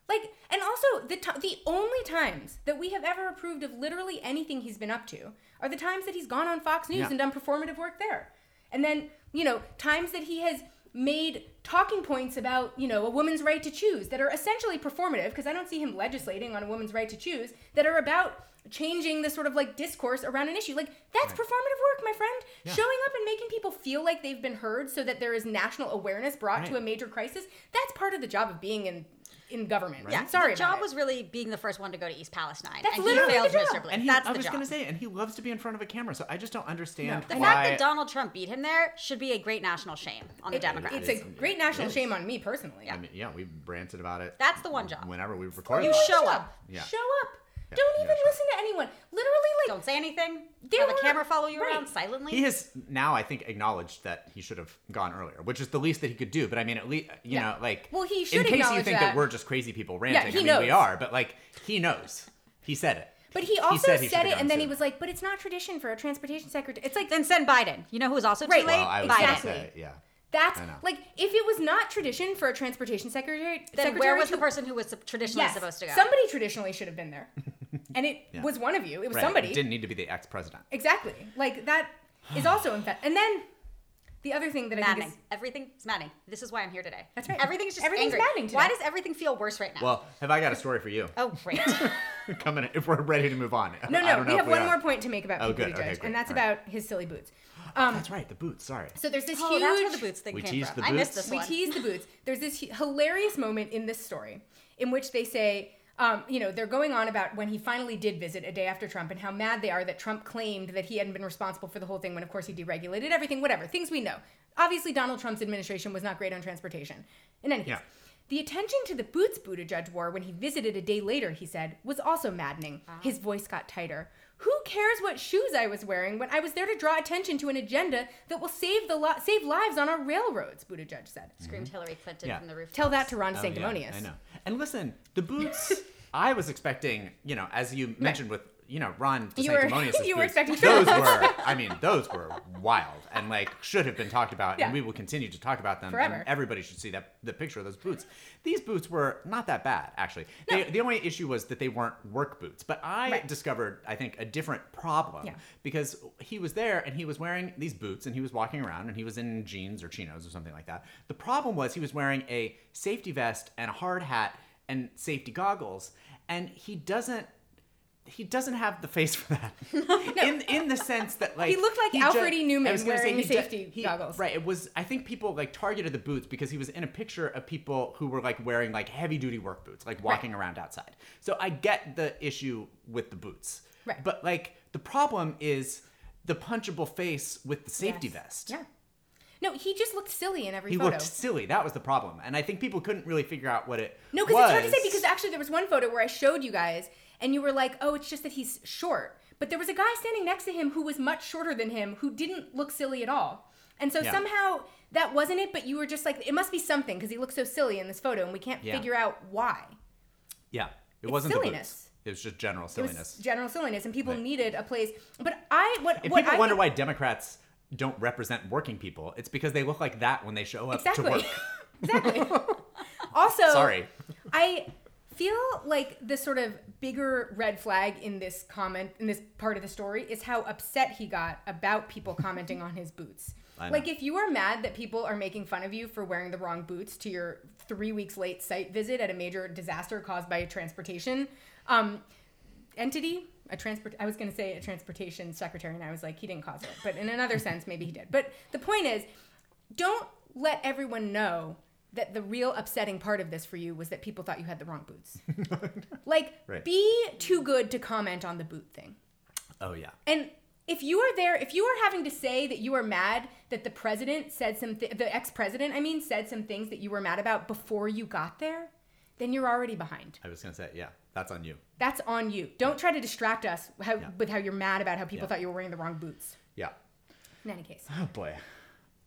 Like, and also the t- the only times that we have ever approved of literally anything he's been up to are the times that he's gone on Fox News Yeah. and done performative work there, and then you know times that he has made talking points about you know a woman's right to choose that are essentially performative because I don't see him legislating on a woman's right to choose that are about changing the sort of like discourse around an issue. Like that's performative work my friend. Showing up and making people feel like they've been heard so that there is national awareness brought to a major crisis that's part of the job of being in in government Right? Yeah, sorry The job about it. was really being the first one to go to East Palestine. That's and literally he failed the job. miserably. And he, That's I the was going to say, and he loves to be in front of a camera, so I just don't understand the why. fact that Donald Trump beat him there should be a great national shame on the Democrats. it's a great national shame on me personally I mean, yeah, we ranted about it. That's the one job. Whenever we record, You show up. Yeah. show up Yeah, don't even gotta listen to anyone literally like Don't say anything. There Have were- a camera follow you right. around silently. He has now, I think, acknowledged that he should have gone earlier, which is the least that he could do. But I mean, at least you Yeah. know, like, Well, he should. in case you think that. that. we're just crazy people ranting. he I mean, knows. we are, but like, he knows. He said it. but he also said he said, it and then he was like but it's not tradition for a transportation secretary it's like then send Biden. You know who's also Right. too late? Well, I was Exactly. say, yeah. That's like if it was not tradition for a transportation secretary Then secretary where was to- the person who was traditionally yes, supposed to go? somebody traditionally should have been there and it Yeah. was one of you it was Right. somebody It didn't need to be the ex-president. exactly like that is also in fact and then the other thing that I think maddening. is Everything's maddening. This is why I'm here today. That's right. Everything's just Everything's angry. maddening today. Why does everything feel worse right now? Well, have I got a story for you? oh, great. Coming if we're ready to move on. no I no don't we know have if one are. more point to make about Oh, Pete good. Buttigieg, Okay, great. and that's All right. about his silly boots um, That's right. The boots. Sorry. so there's this oh, huge that's where the boots thing We came from. the I missed boots. this we one. tease the boots. There's this hilarious moment in this story in which they say, um, you know, they're going on about when he finally did visit a day after Trump and how mad they are that Trump claimed that he hadn't been responsible for the whole thing when, of course, he deregulated everything, whatever. Things we know. Obviously, Donald Trump's administration was not great on transportation. In any case, Yeah. the attention to the boots Buttigieg wore when he visited a day later, he said, was also maddening. His voice got tighter. Who cares what shoes I was wearing when I was there to draw attention to an agenda that will save the li- save lives on our railroads? Buttigieg said. Screamed mm-hmm. Hillary Clinton Yeah. from the roof. Tell that to Ron Oh, yeah, Sanctimonious. I know. And listen, the boots. I was expecting, you know, as you mentioned with, you know, Ron You were- DeSanctimonious' you were expecting those were. I mean, those were wild and like should have been talked about, Yeah. and we will continue to talk about them. Forever. And everybody should see that the picture of those boots. These boots were not that bad, actually. They, the only issue was that they weren't work boots. But I Right. discovered, I think, a different problem Yeah. because he was there and he was wearing these boots and he was walking around and he was in jeans or chinos or something like that. The problem was he was wearing a safety vest and a hard hat and safety goggles and he doesn't he doesn't have the face for that. no. In in the sense that like He looked like ju- Alfred E. Neuman wearing he ju- safety he- goggles. Right. It was I think people like targeted the boots because he was in a picture of people who were like wearing like heavy duty work boots, like walking around outside. So I get the issue with the boots. Right. But like the problem is the punchable face with the safety Yes. vest. Yeah. No, he just looked silly in every He photo. looked silly. That was the problem. And I think people couldn't really figure out what it no, because it's hard to say because actually there was one photo where I showed you guys and you were like, "Oh, it's just that he's short." But there was a guy standing next to him who was much shorter than him who didn't look silly at all. And so Yeah. somehow that wasn't it, but you were just like, it must be something because he looks so silly in this photo, and we can't Yeah. figure out why. Yeah. It It's wasn't silliness. It was just general It silliness. general silliness, and people Right. needed a place. But I, what, If what people I wonder think- why Democrats don't represent working people, it's because they look like that when they show up exactly, to work. exactly. also, Sorry. I feel like the sort of bigger red flag in this comment in this part of the story is how upset he got about people commenting on his boots. Like if you are mad that people are making fun of you for wearing the wrong boots to your three weeks late site visit at a major disaster caused by a transportation um, entity, a transport. I was going to say a transportation secretary, and I was like, he didn't cause it, but in another sense, maybe he did. But the point is, don't let everyone know that the real upsetting part of this for you was that people thought you had the wrong boots. like, Right. be too good to comment on the boot thing. Oh yeah. And if you are there, if you are having to say that you are mad that the president said some, th- the ex-president, I mean, said some things that you were mad about before you got there, then you're already behind. I was gonna say, yeah, that's on you. That's on you. Don't try to distract us how, Yeah. with how you're mad about how people Yeah. thought you were wearing the wrong boots. Yeah. In any case, Oh boy.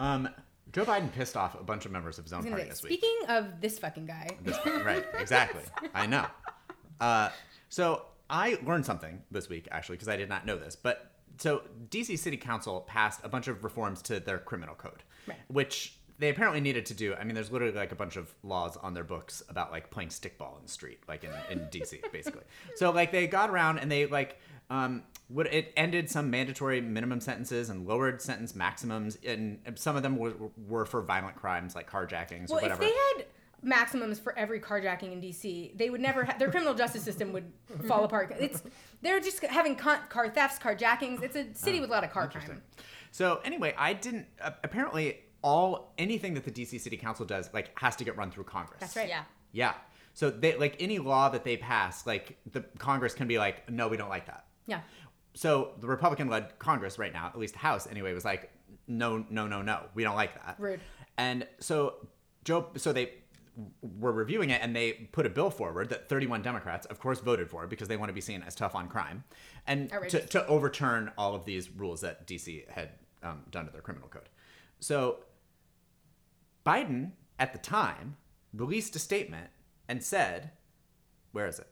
Um, Joe Biden pissed off a bunch of members of his own I was gonna party this week. speaking of this fucking guy, This- right, exactly. I know. Uh, so I learned something this week actually because I did not know this. But so DC City Council passed a bunch of reforms to their criminal code, Right. which they apparently needed to do. I mean, there's literally like a bunch of laws on their books about like playing stickball in the street, like in, in DC, basically. So like they got around and they like um would it ended some mandatory minimum sentences and lowered sentence maximums, and some of them were, were for violent crimes like carjackings well, or whatever. if they had maximums for every carjacking in DC, they would never. Ha- their criminal justice system would fall apart. It's they're just having con- car thefts, carjackings. It's a city with a lot of car crime. So anyway, I didn't. Uh, apparently, all anything that the DC City Council does like has to get run through Congress. That's right. Yeah. Yeah. So they like any law that they pass, like the Congress can be like, no, we don't like that. Yeah. So the Republican-led Congress right now, at least the House anyway, was like, no, no, no, no, we don't like that. Rude. And so Joe, so they were reviewing it and they put a bill forward that 31 Democrats, of course, voted for because they want to be seen as tough on crime, and to, to overturn all of these rules that DC had um, done to their criminal code. So Biden, at the time, released a statement and said, where is it?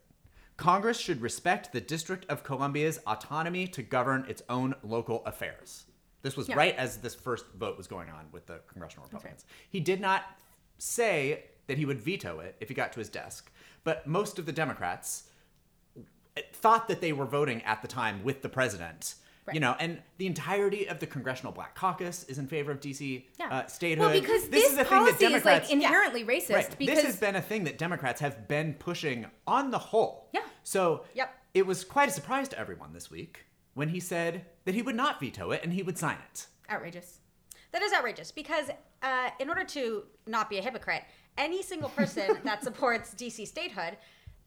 Congress should respect the District of Columbia's autonomy to govern its own local affairs. This was Yeah. right as this first vote was going on with the congressional right. Republicans. He did not say that he would veto it if he got to his desk, but most of the Democrats thought that they were voting at the time with the president. You know, and the entirety of the Congressional Black Caucus is in favor of DC Yeah. uh, statehood. Well, because this, this, is the thing that Democrats like inherently racist. Right. Because this has been a thing that Democrats have been pushing on the whole. Yeah. So Yep. it was quite a surprise to everyone this week when he said that he would not veto it and he would sign it. outrageous. That is outrageous because uh, in order to not be a hypocrite, any single person that supports DC statehood,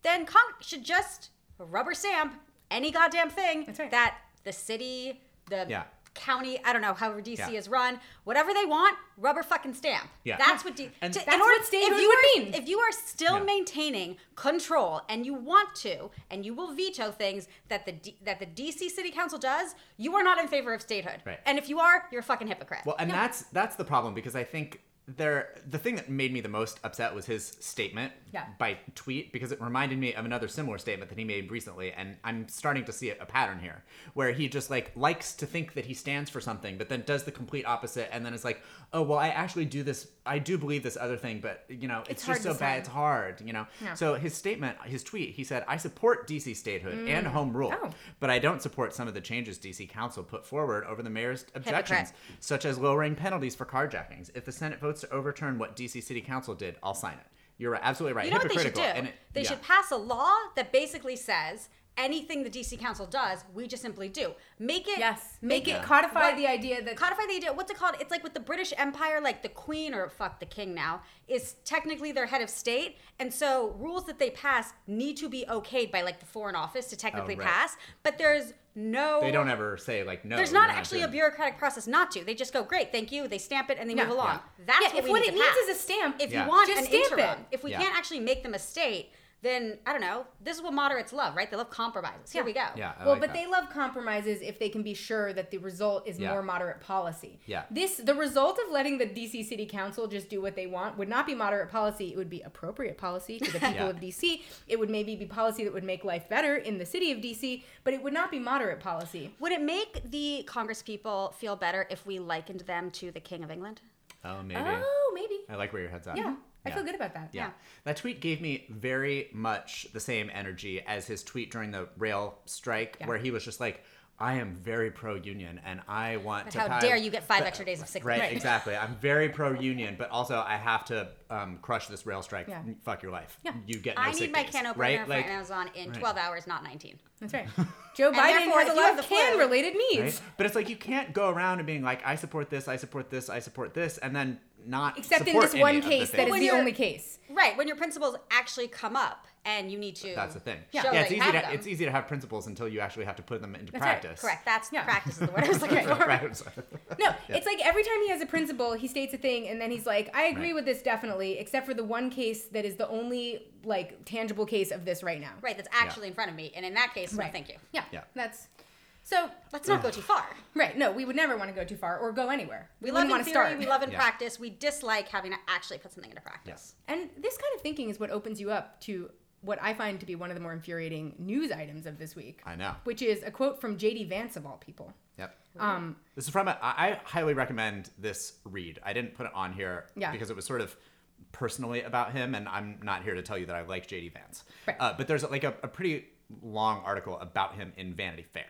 then Congress should just rubber stamp any goddamn thing right. that the city, the Yeah. county, I don't know, however DC Yeah. is run, whatever they want, rubber fucking stamp. Yeah. That's what D- And to- in order- what statehood if you would are, mean. If you are still Yeah. maintaining control and you want to, and you will veto things that the D- that the DC City Council does, you are not in favor of statehood. Right. And if you are, you're a fucking hypocrite. Well, and that's that's the problem because I think there the thing that made me the most upset was his statement Yeah. by tweet because it reminded me of another similar statement that he made recently and I'm starting to see a, pattern here where he just like likes to think that he stands for something but then does the complete opposite and then it's like oh well I actually do this I do believe this other thing but you know it's, It's just so bad it's hard you know Yeah. so his statement his tweet he said I support DC statehood and home rule Oh. but I don't support some of the changes DC council put forward over the mayor's objections Hypocrite. such as lowering penalties for carjackings. If the Senate votes to overturn what DC City Council did, I'll sign it. You're absolutely right. You know what they should do? It- they yeah. should pass a law that basically says anything the DC Council does, we just simply do. Make it Yes. Make it Yeah. codify What- the idea that codify the idea. What's it called? It's like with the British Empire, like the Queen or fuck the King now is technically their head of state, and so rules that they pass need to be okayed by like the Foreign Office to technically oh, right. pass. But there's no. They don't ever say like no. There's you're not actually a bureaucratic process not to. They just go, great, thank you. They stamp it and they Yeah. move along. Yeah. That's Yeah, what if we what need it to needs pass. is a stamp, If Yeah. you want Just an stamp interim, it. if we Yeah. can't actually make them a state, then I don't know. This is what moderates love, right? They love compromises. Here Yeah. we go. Yeah. I well, like but that. they love compromises if they can be sure that the result is Yeah. more moderate policy. Yeah. This the result of letting the DC City Council just do what they want would not be moderate policy. It would be appropriate policy to the people Yeah. of DC. It would maybe be policy that would make life better in the city of DC, but it would not be moderate policy. Would it make the Congress people feel better if we likened them to the King of England? Oh, maybe. Oh, maybe. I like where your head's at. Yeah. I Yeah. feel good about that. Yeah. That tweet gave me very much the same energy as his tweet during the rail strike, Yeah. where he was just like, I am very pro union and I want But to. how pa- dare you get five but- extra days of sick leave? Right, Right. exactly. I'm very pro union, but also I have to um, crush this rail strike. Yeah. Fuck your life. Yeah. You get no I sick need my days, can opener right? from Like, Amazon in right. 12 hours, not 19. That's right. Joe Biden therefore, has a lot of the flu- can related needs. right? But it's like you can't go around and being like, I support this, I support this, I support this, and then not Except in this one case, that things. is When the only case. Right, when your principles actually come up and you need to. That's the thing. Show Yeah, that it's you easy have to them. it's easy to have principles until you actually have to put them into That's right. practice. Correct. That's Yeah. practice is the word I was looking for. Practice. No, it's like every time he has a principle, he states a thing, and then he's like, "I agree Right. with this definitely," except for the one case that is the only like tangible case of this right now. Right, that's actually in front of me. And in that case, no, Right. thank you. Yeah. Yeah. That's so Let's not go too far. right. No, we would never want to go too far or go anywhere. We We, love wouldn't in want to theory, start. we love in Yeah. practice. We dislike having to actually put something into practice. Yes. and this kind of thinking is what opens you up to what I find to be one of the more infuriating news items of this week. I know. Which is a quote from J.D. Vance of all people. Yep. Um, This is from a, I I highly recommend this read. I didn't put it on here Yeah. because it was sort of personally about him, and I'm not here to tell you that I like JD Vance. Right. Uh, but there's like a, a pretty long article about him in Vanity Fair.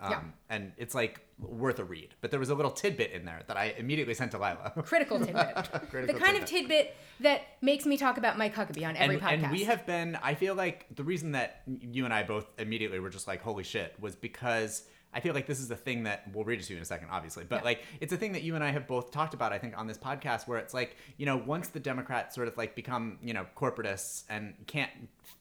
Um, Yeah. And it's like worth a read. But there was a little tidbit in there that I immediately sent to Lila. A critical tidbit. Critical the kind of tidbit. tidbit that makes me talk about Mike Huckabee on every and, podcast. and we have been i feel like the reason that you and i both immediately were just like holy shit was because i feel like this is the thing that we'll read it to you in a second obviously but Yeah. like it's a thing that you and i have both talked about i think on this podcast where it's like you know once the democrats sort of like become you know corporatists and can't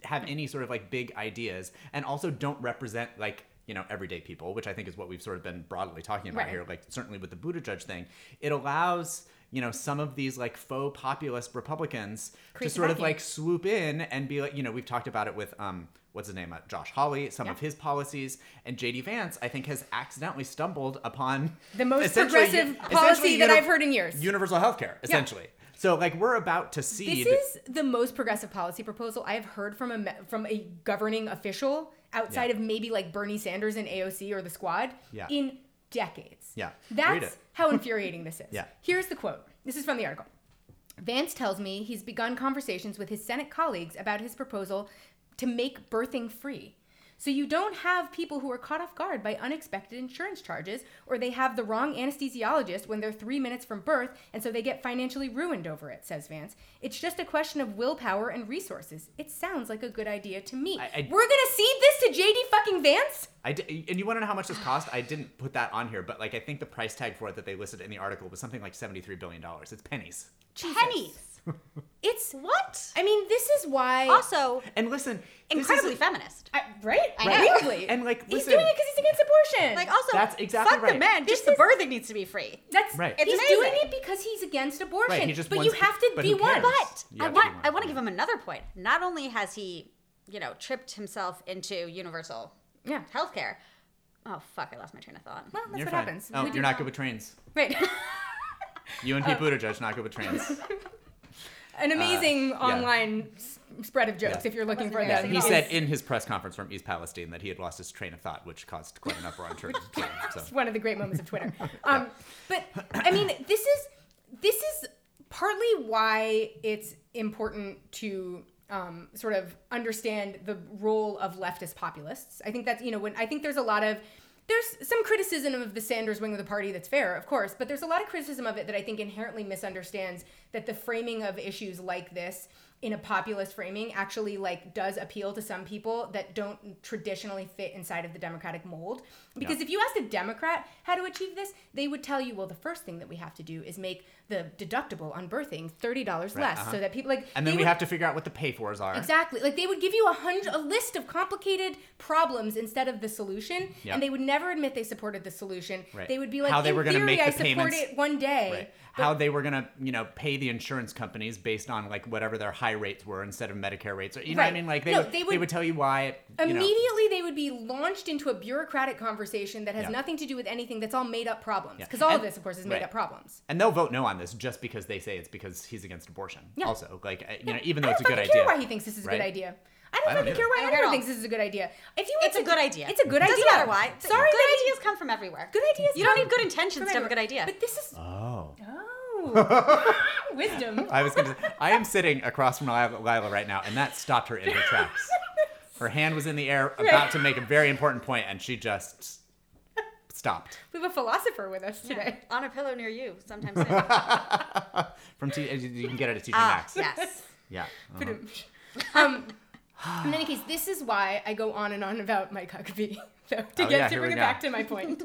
have any sort of like big ideas and also don't represent like you know everyday people which i think is what we've sort of been broadly talking about Right. here like certainly with the Buttigieg thing it allows you know some of these like faux populist republicans Create to sort of like swoop in and be like, you know, we've talked about it with um, what's his name, uh, Josh Hawley, some of his policies, and JD Vance, I think, has accidentally stumbled upon The most progressive essentially policy that uni- I've heard in years. Universal health care, essentially. So like we're about to see. This is the most progressive policy proposal I have heard from a from a governing official outside Yeah. of maybe like Bernie Sanders and AOC or the Squad Yeah. in decades. Yeah. That's how infuriating this is. Yeah. Here's the quote. This is from the article. Vance tells me he's begun conversations with his Senate colleagues about his proposal to make birthing free. So you don't have people who are caught off guard by unexpected insurance charges, or they have the wrong anesthesiologist when they're three minutes from birth, and so they get financially ruined over it, says Vance. It's just a question of willpower and resources. It sounds like a good idea to me. I- I- We're gonna cede this to JD fucking Vance? I di- and you want to know how much this cost? I didn't put that on here, but like I think the price tag for it that they listed in the article was something like seventy-three billion dollars. It's pennies. Jesus. Pennies. It's What? I mean, this is why Also, And listen, this is- incredibly feminist. I, right? I know. Weirdly. And, like, he's doing it because he's against abortion. Like, also, That's exactly fuck the right. men. This Just the is- birthing needs to be free. that's Right. It's He's amazing. doing it because he's against abortion. Right, he just but wants- you have to but be one. But I want, I want to give him another point. Not only has he, you know, tripped himself into universal yeah. healthcare. Oh fuck! I lost my train of thought. Well, that's You're what fine. happens. Oh, We you're not that. good with trains. Right. You and Pete oh. Buttigieg not good with trains. An amazing Uh, yeah. online s- spread of jokes Yeah. if you're looking for Wasn't them. very He said in his press conference from East Palestine that he had lost his train of thought, which caused quite an uproar on Twitter. So. It's one of the great moments of Twitter. Um, but I mean, this is this is partly why it's important to um, sort of understand the role of leftist populists. I think that's you know when I think there's a lot of there's some criticism of the Sanders wing of the party that's fair, of course, but there's a lot of criticism of it that I think inherently misunderstands that the framing of issues like this in a populist framing actually like does appeal to some people that don't traditionally fit inside of the democratic mold because Yeah. if you asked a democrat how to achieve this they would tell you well the first thing that we have to do is make the deductible on birthing $30 less uh-huh. so that people like And then we would- have to figure out what the pay fors are. Exactly. Like they would give you a hundred a list of complicated problems instead of the solution, Yep. and they would never admit they supported the solution. Right. They would be like, How they "In were gonna theory, make I the support payments- it one day." Right. How they were gonna, you know, pay the insurance companies based on like whatever their high rates were instead of Medicare rates. Or, you know what I mean? Like they, No, would, they they, would, would- tell you why. You know, Immediately, they would be launched into a bureaucratic conversation that has Yeah. nothing to do with anything. That's all made up problems. Yeah. Because all of this, of course, is made right. up problems. and they'll vote no on this just because they say it's because he's against abortion. Yeah. Also, like uh, you know, even though I it's don't a good fucking idea. care why he thinks this is a right? good idea. I don't I don't fucking care why I don't care at anyone thinks this is a good idea. If you It's a good idea. It's a good idea. Doesn't matter why. Sorry, good that he- ideas come from everywhere. Good ideas. You don't need good intentions to have a good idea. But this is Oh. oh wisdom. I was gonna. Say, I am sitting across from Lila, Lila right now, and that stopped her in her tracks. Her hand was in the air, about to make a very important point, and she just stopped. We have a philosopher with us today. On a pillow near you, sometimes. From T, you can get it at TJ ah, Maxx. yes. Yeah. uh-huh. um, in any case, this is why I go on and on about Mike Huckabee. So to Oh, get yeah, to bring it back to my point.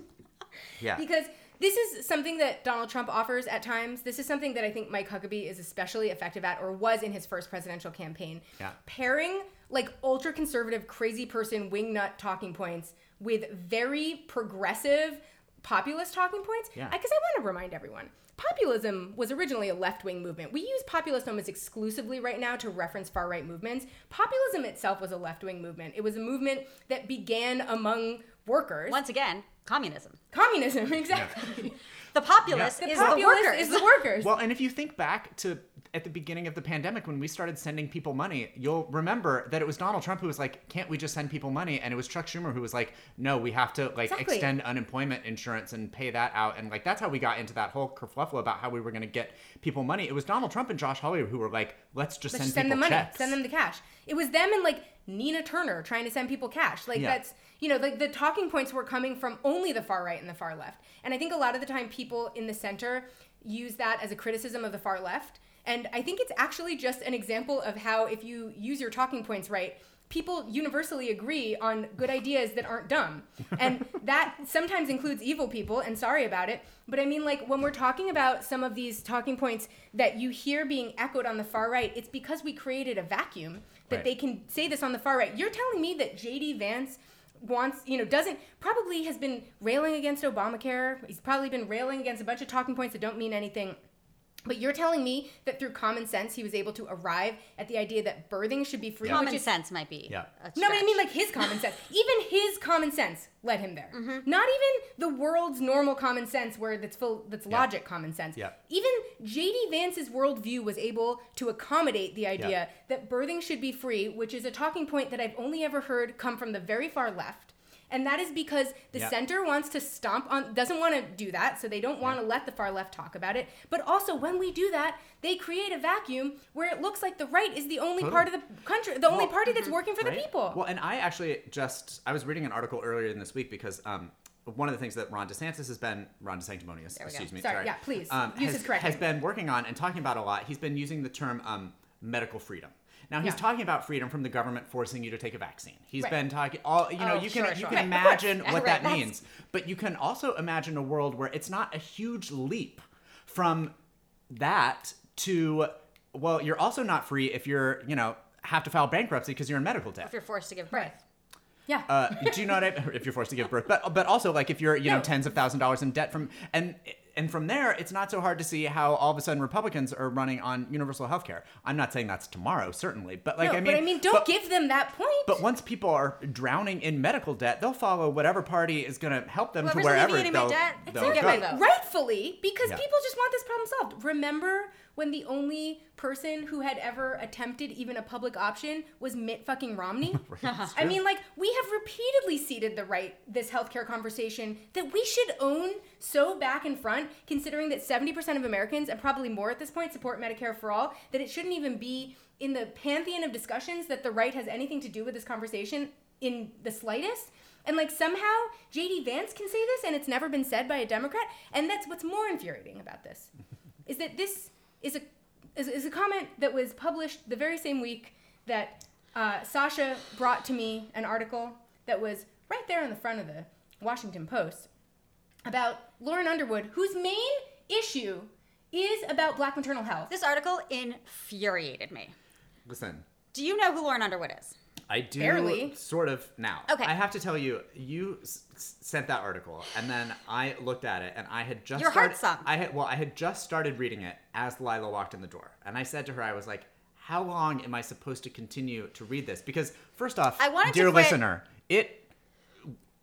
Yeah. because this is something that Donald Trump offers at times. This is something that I think Mike Huckabee is especially effective at, or was in his first presidential campaign. Yeah. Pairing like ultra conservative, crazy person wingnut talking points with very progressive populist talking points. Yeah. Because I, want to remind everyone. Populism was originally a left wing movement. We use populist almost exclusively right now to reference far right movements. Populism itself was a left wing movement. It was a movement that began among workers. Once again, communism. Communism, exactly. The populace The is populace the workers. is the workers. Well, and if you think back to at the beginning of the pandemic when we started sending people money, you'll remember that it was Donald Trump who was like, "Can't we just send people money?" And it was Chuck Schumer who was like, "No, we have to like Exactly. extend unemployment insurance and pay that out." And like that's how we got into that whole kerfluffle about how we were going to get people money. It was Donald Trump and Josh Hawley who were like, "Let's just Let's send just send people them money. checks." Send them the cash. It was them and like Nina Turner trying to send people cash. Like Yeah. that's you know like the talking points were coming from only the far right and the far left. And I think a lot of the time people in the center use that as a criticism of the far left. And I think it's actually just an example of how if you use your talking points right, people universally agree on good ideas that aren't dumb. And that sometimes includes evil people, and sorry about it. But I mean, like, when we're talking about some of these talking points that you hear being echoed on the far right, it's because we created a vacuum that Right. they can say this on the far right. You're telling me that JD Vance wants, you know, doesn't, probably has been railing against Obamacare. He's probably been railing against a bunch of talking points that don't mean anything. But you're telling me that through common sense, he was able to arrive at the idea that birthing should be free. Yeah. which Common is- sense might be. Yeah. a no, but I mean like his common sense. Even his common sense led him there. Mm-hmm. Not even the world's normal common sense, where that's full, that's Yeah. logic common sense. Yeah. Even J.D. Vance's worldview was able to accommodate the idea Yeah. that birthing should be free, which is a talking point that I've only ever heard come from the very far left. And that is because the Yeah. center wants to stomp on, doesn't want to do that, so they don't want to let the far left talk about it. But also, when we do that, they create a vacuum where it looks like the right is the only part of the country, the only party that's working for the people. Well, and I actually just I was reading an article earlier in this week because um one of the things that Ron DeSantis has been Ron DeSanctimonious, we go. excuse me, Sorry, sorry, yeah, please, um, use has, his correct has been working on and talking about a lot. He's been using the term um, medical freedom. Now he's Yeah. talking about freedom from the government forcing you to take a vaccine. He's Right. been talking all you know. Oh, you sure, can you sure. can Right, imagine Yeah, what right, that that's- means, but you can also imagine a world where it's not a huge leap from that to well, you're also not free if you're you know have to file bankruptcy because you're in medical debt. if you're forced to give birth. Right. Yeah. Uh, do you know what I If you're forced to give birth, but but also like if you're you know No. tens of thousand dollars in debt from and and from there, it's not so hard to see how all of a sudden Republicans are running on universal health care. I'm not saying that's tomorrow, certainly, but like no, I mean, but I mean, don't but- give them that point. But once people are drowning in medical debt, they'll follow whatever party is going to help them Whoever's to wherever alleviating my they'll, debt, they'll they'll get go. my vote. rightfully, because Yeah. people just want this problem solved. Remember when the only person who had ever attempted even a public option was Mitt fucking Romney? Uh-huh. I mean, like, we have repeatedly ceded the right, this healthcare conversation that we should own so back and front, considering that 70% of Americans, and probably more at this point, support Medicare for all, that it shouldn't even be in the pantheon of discussions that the right has anything to do with this conversation in the slightest. And like somehow JD Vance can say this and it's never been said by a Democrat. And that's what's more infuriating about this is that this is a is, is a comment that was published the very same week that uh, Sasha brought to me an article that was right there in the front of the Washington Post about Lauren Underwood, whose main issue is about black maternal health. This article infuriated me. Listen, Do you know who Lauren Underwood is? I do Barely. sort of now. Okay. I have to tell you, you s- s- sent that article, and then I looked at it, and I had just Your heart started, sunk. I had well, I had just started reading it as Lila walked in the door, and I said to her, I was like, how long am I supposed to continue to read this? Because first off, I wanted to dear quit- listener, it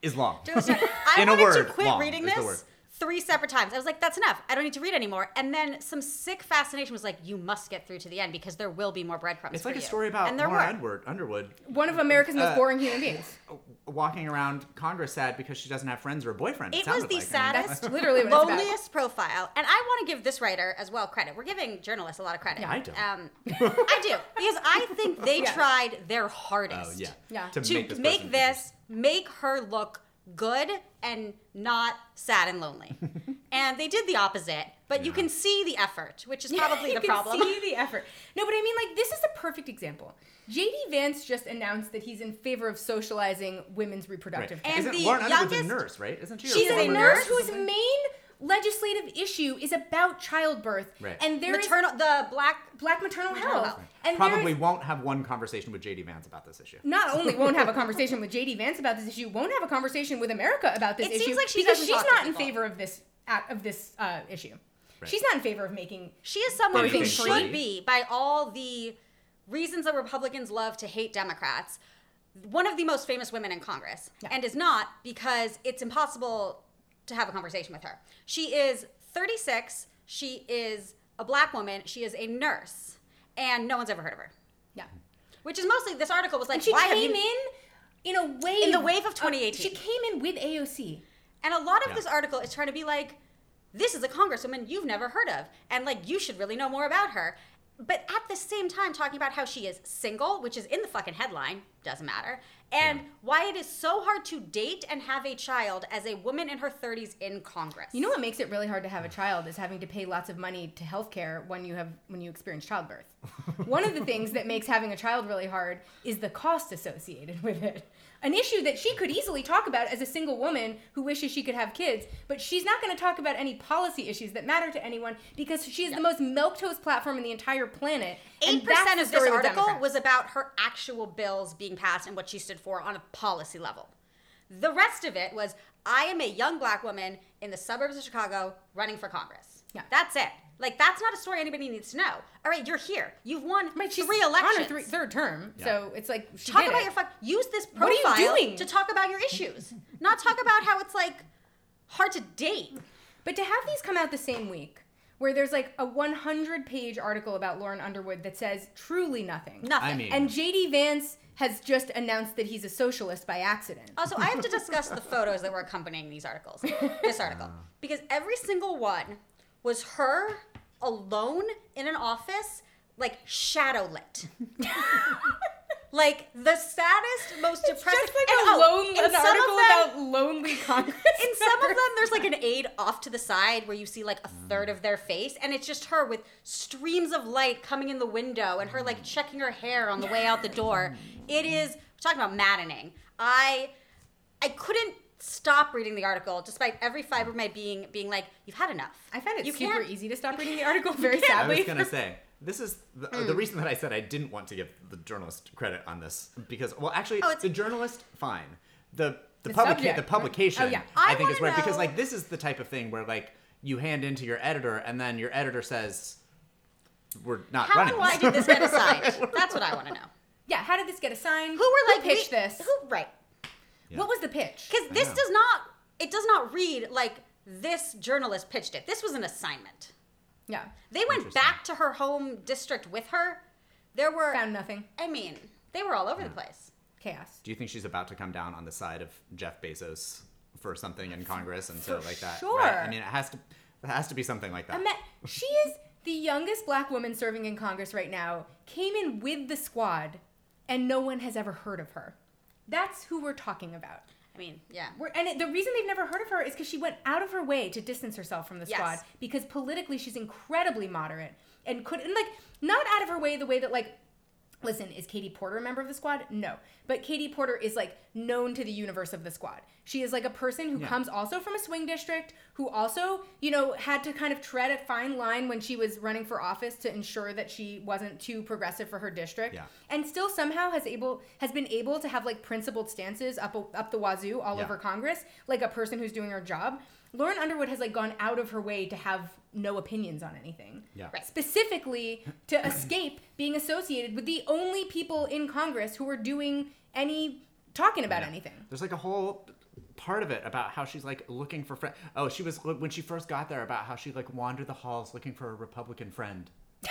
is long. I In a wanted word, to quit long reading is the word. this three separate times. I was like, that's enough. I don't need to read anymore. And then some sick fascination was like, you must get through to the end because there will be more breadcrumbs. It's for like a you. story about and there Laura were. Edward, Underwood One of America's most Uh, boring human beings. walking around Congress sad because she doesn't have friends or a boyfriend. It was sounded the like. I mean, saddest, literally what about. loneliest profile. And I want to give this writer as well credit. We're giving journalists a lot of credit. Yeah, I don't. Um, I do because I think they Yeah. tried their hardest. Oh yeah. Yeah. To, to make this, make this, make her look good and not sad and lonely. and they did the opposite, but you can see the effort, which is probably the problem. you can. See the effort. No, but I mean, like, this is a perfect example. JD Vance just announced that he's in favor of socializing women's reproductive Right. care. And Isn't the Lauren Underwood's a youngest- nurse, right? Isn't she? She's a a nurse nurse whose main legislative issue is about childbirth, Right. and there is Maternal, the black. black maternal, Maternal health, health. and Probably there's- won't have one conversation with JD Vance about this issue. not only won't have a conversation with JD Vance about this issue, won't have a conversation with America about this It issue seems like she because doesn't she's talk to not in favor of this of this uh, issue. Right. She's not in favor of making. She is someone who should be, by all the reasons that Republicans love to hate Democrats, one of the most famous women in Congress, Yeah. and is not because it's impossible to have a conversation with her. She is 36. She is a black woman. She is a nurse, and no one's ever heard of her. Yeah. Which is mostly this article was like, And she why have came you? in in a wave In the wave of 2018. she came in with AOC. And a lot of Yeah. this article is trying to be like, this is a congresswoman you've never heard of, and like you should really know more about her. But at the same time, talking about how she is single, which is in the fucking headline, doesn't matter, and Yeah. why it is so hard to date and have a child as a woman in her 30s in Congress. You know what makes it really hard to have a child is having to pay lots of money to healthcare when you have when you experience childbirth. One of the things that makes having a child really hard is the cost associated with it. An issue that she could easily talk about as a single woman who wishes she could have kids, but she's not going to talk about any policy issues that matter to anyone because she is the most milquetoast platform in the entire planet. Eight percent of this article was about her actual bills being passed and what she stood for on a policy level. The rest of it was I am a young black woman in the suburbs of Chicago running for Congress. Yeah. That's it. Like that's not a story anybody needs to know. All right, you're here. You've won Right, she's three on her elections. three, third term, Yeah. so it's like she talk did about it. your fuck. Use this What are you profile doing? to talk about your issues, not talk about how it's like hard to date. But to have these come out the same week, where there's like a 100 page article about Lauren Underwood that says truly nothing. Nothing. I mean, And JD Vance has just announced that he's a socialist by accident. Also, I have to discuss the photos that were accompanying these articles. This article. Ah. Because every single one was her alone in an office, like shadow lit. like the saddest, most It's depressing. just like and, a oh, lone, an article them, about lonely Congress. in some of them, there's like an aide off to the side where you see like a third of their face, and it's just her with streams of light coming in the window and her like checking her hair on the way out the door. It is we're talking about maddening. I I couldn't stop reading the article despite every fiber of my being being like, you've had enough. I found it You super can't- easy to stop reading the article, very sadly I was gonna say this is the, Hmm. the reason that I said I didn't want to give the journalist credit on this because well actually Oh, it's- the journalist fine the the, The publica- subject, the right? publication Oh, yeah. I, I think is wanna weird because like this is the type of thing where like you hand into your editor and then your editor says we're not How running do I did this get assigned? That's what I want to know. yeah, how did this get assigned? Who were like pitched we- this? Who right? Yeah. What was the pitch? Because this does not it does not read like this journalist pitched it. This was an assignment. Yeah, They went back to her home district with her. There were found nothing. I mean, they were all over the place. Chaos. do you think she's about to come down on the side of Jeff Bezos for something in Congress and so like that sure. right? I mean it has to it has to be something like that I met, she is the youngest black woman serving in Congress right now, came in with the squad, and no one has ever heard of her. That's who we're talking about. I mean, yeah. We're, and it, the reason they've never heard of her is because she went out of her way to distance herself from the Yes. squad because politically she's incredibly moderate and could and like not out of her way the way that like listen is Katie Porter a member of the squad no but Katie Porter is like known to the universe of the squad. She is like a person who Yeah. comes also from a swing district, who also, you know, had to kind of tread a fine line when she was running for office to ensure that she wasn't too progressive for her district. Yeah. And still somehow has able has been able to have like principled stances up up the wazoo all Yeah. over Congress, like a person who's doing her job. Lauren Underwood has like gone out of her way to have no opinions on anything Yeah. Right. specifically to escape being associated with the only people in Congress who are doing any talking about Yeah. anything. There's like a whole part of it about how she's like looking for friends. Oh, she was when she first got there about how she like wandered the halls looking for a Republican friend.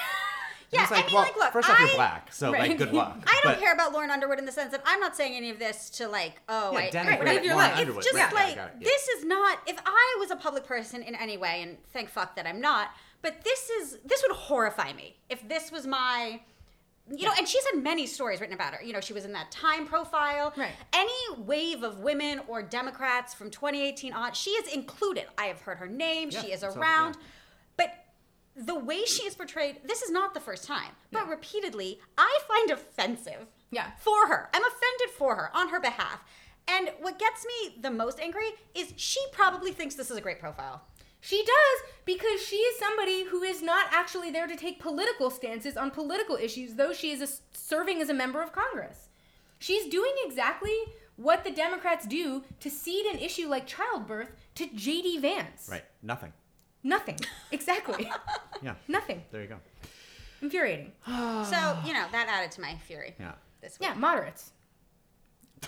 Yeah, it's like, I mean, well, like, look, first off, you're black, so Right. like, good luck. I don't But- care about Lauren Underwood in the sense that I'm not saying any of this to like, oh, Yeah, I, denigrate I- your Lauren. Underwood. It's just Right, got it, like got it, yeah. this is not. If I was a public person in any way, and thank fuck that I'm not, but this is this would horrify me if this was my. You know, and she's had many stories written about her. You know, she was in that Time profile. Right. Any wave of women or Democrats from 2018 on, she is included. I have heard her name. Yeah, she is so, around. yeah. But the way she is portrayed, this is not the first time, but repeatedly, I find offensive Yeah. for her. I'm offended for her on her behalf. And what gets me the most angry is she probably thinks this is a great profile. She does because she is somebody who is not actually there to take political stances on political issues, though she is a, serving as a member of Congress. She's doing exactly what the Democrats do to cede an issue like childbirth to J.D. Vance. Right. Nothing. Nothing. Exactly. Yeah. Nothing. There you go. Infuriating. So, you know, that added to my fury. Yeah. This week. Yeah, moderates.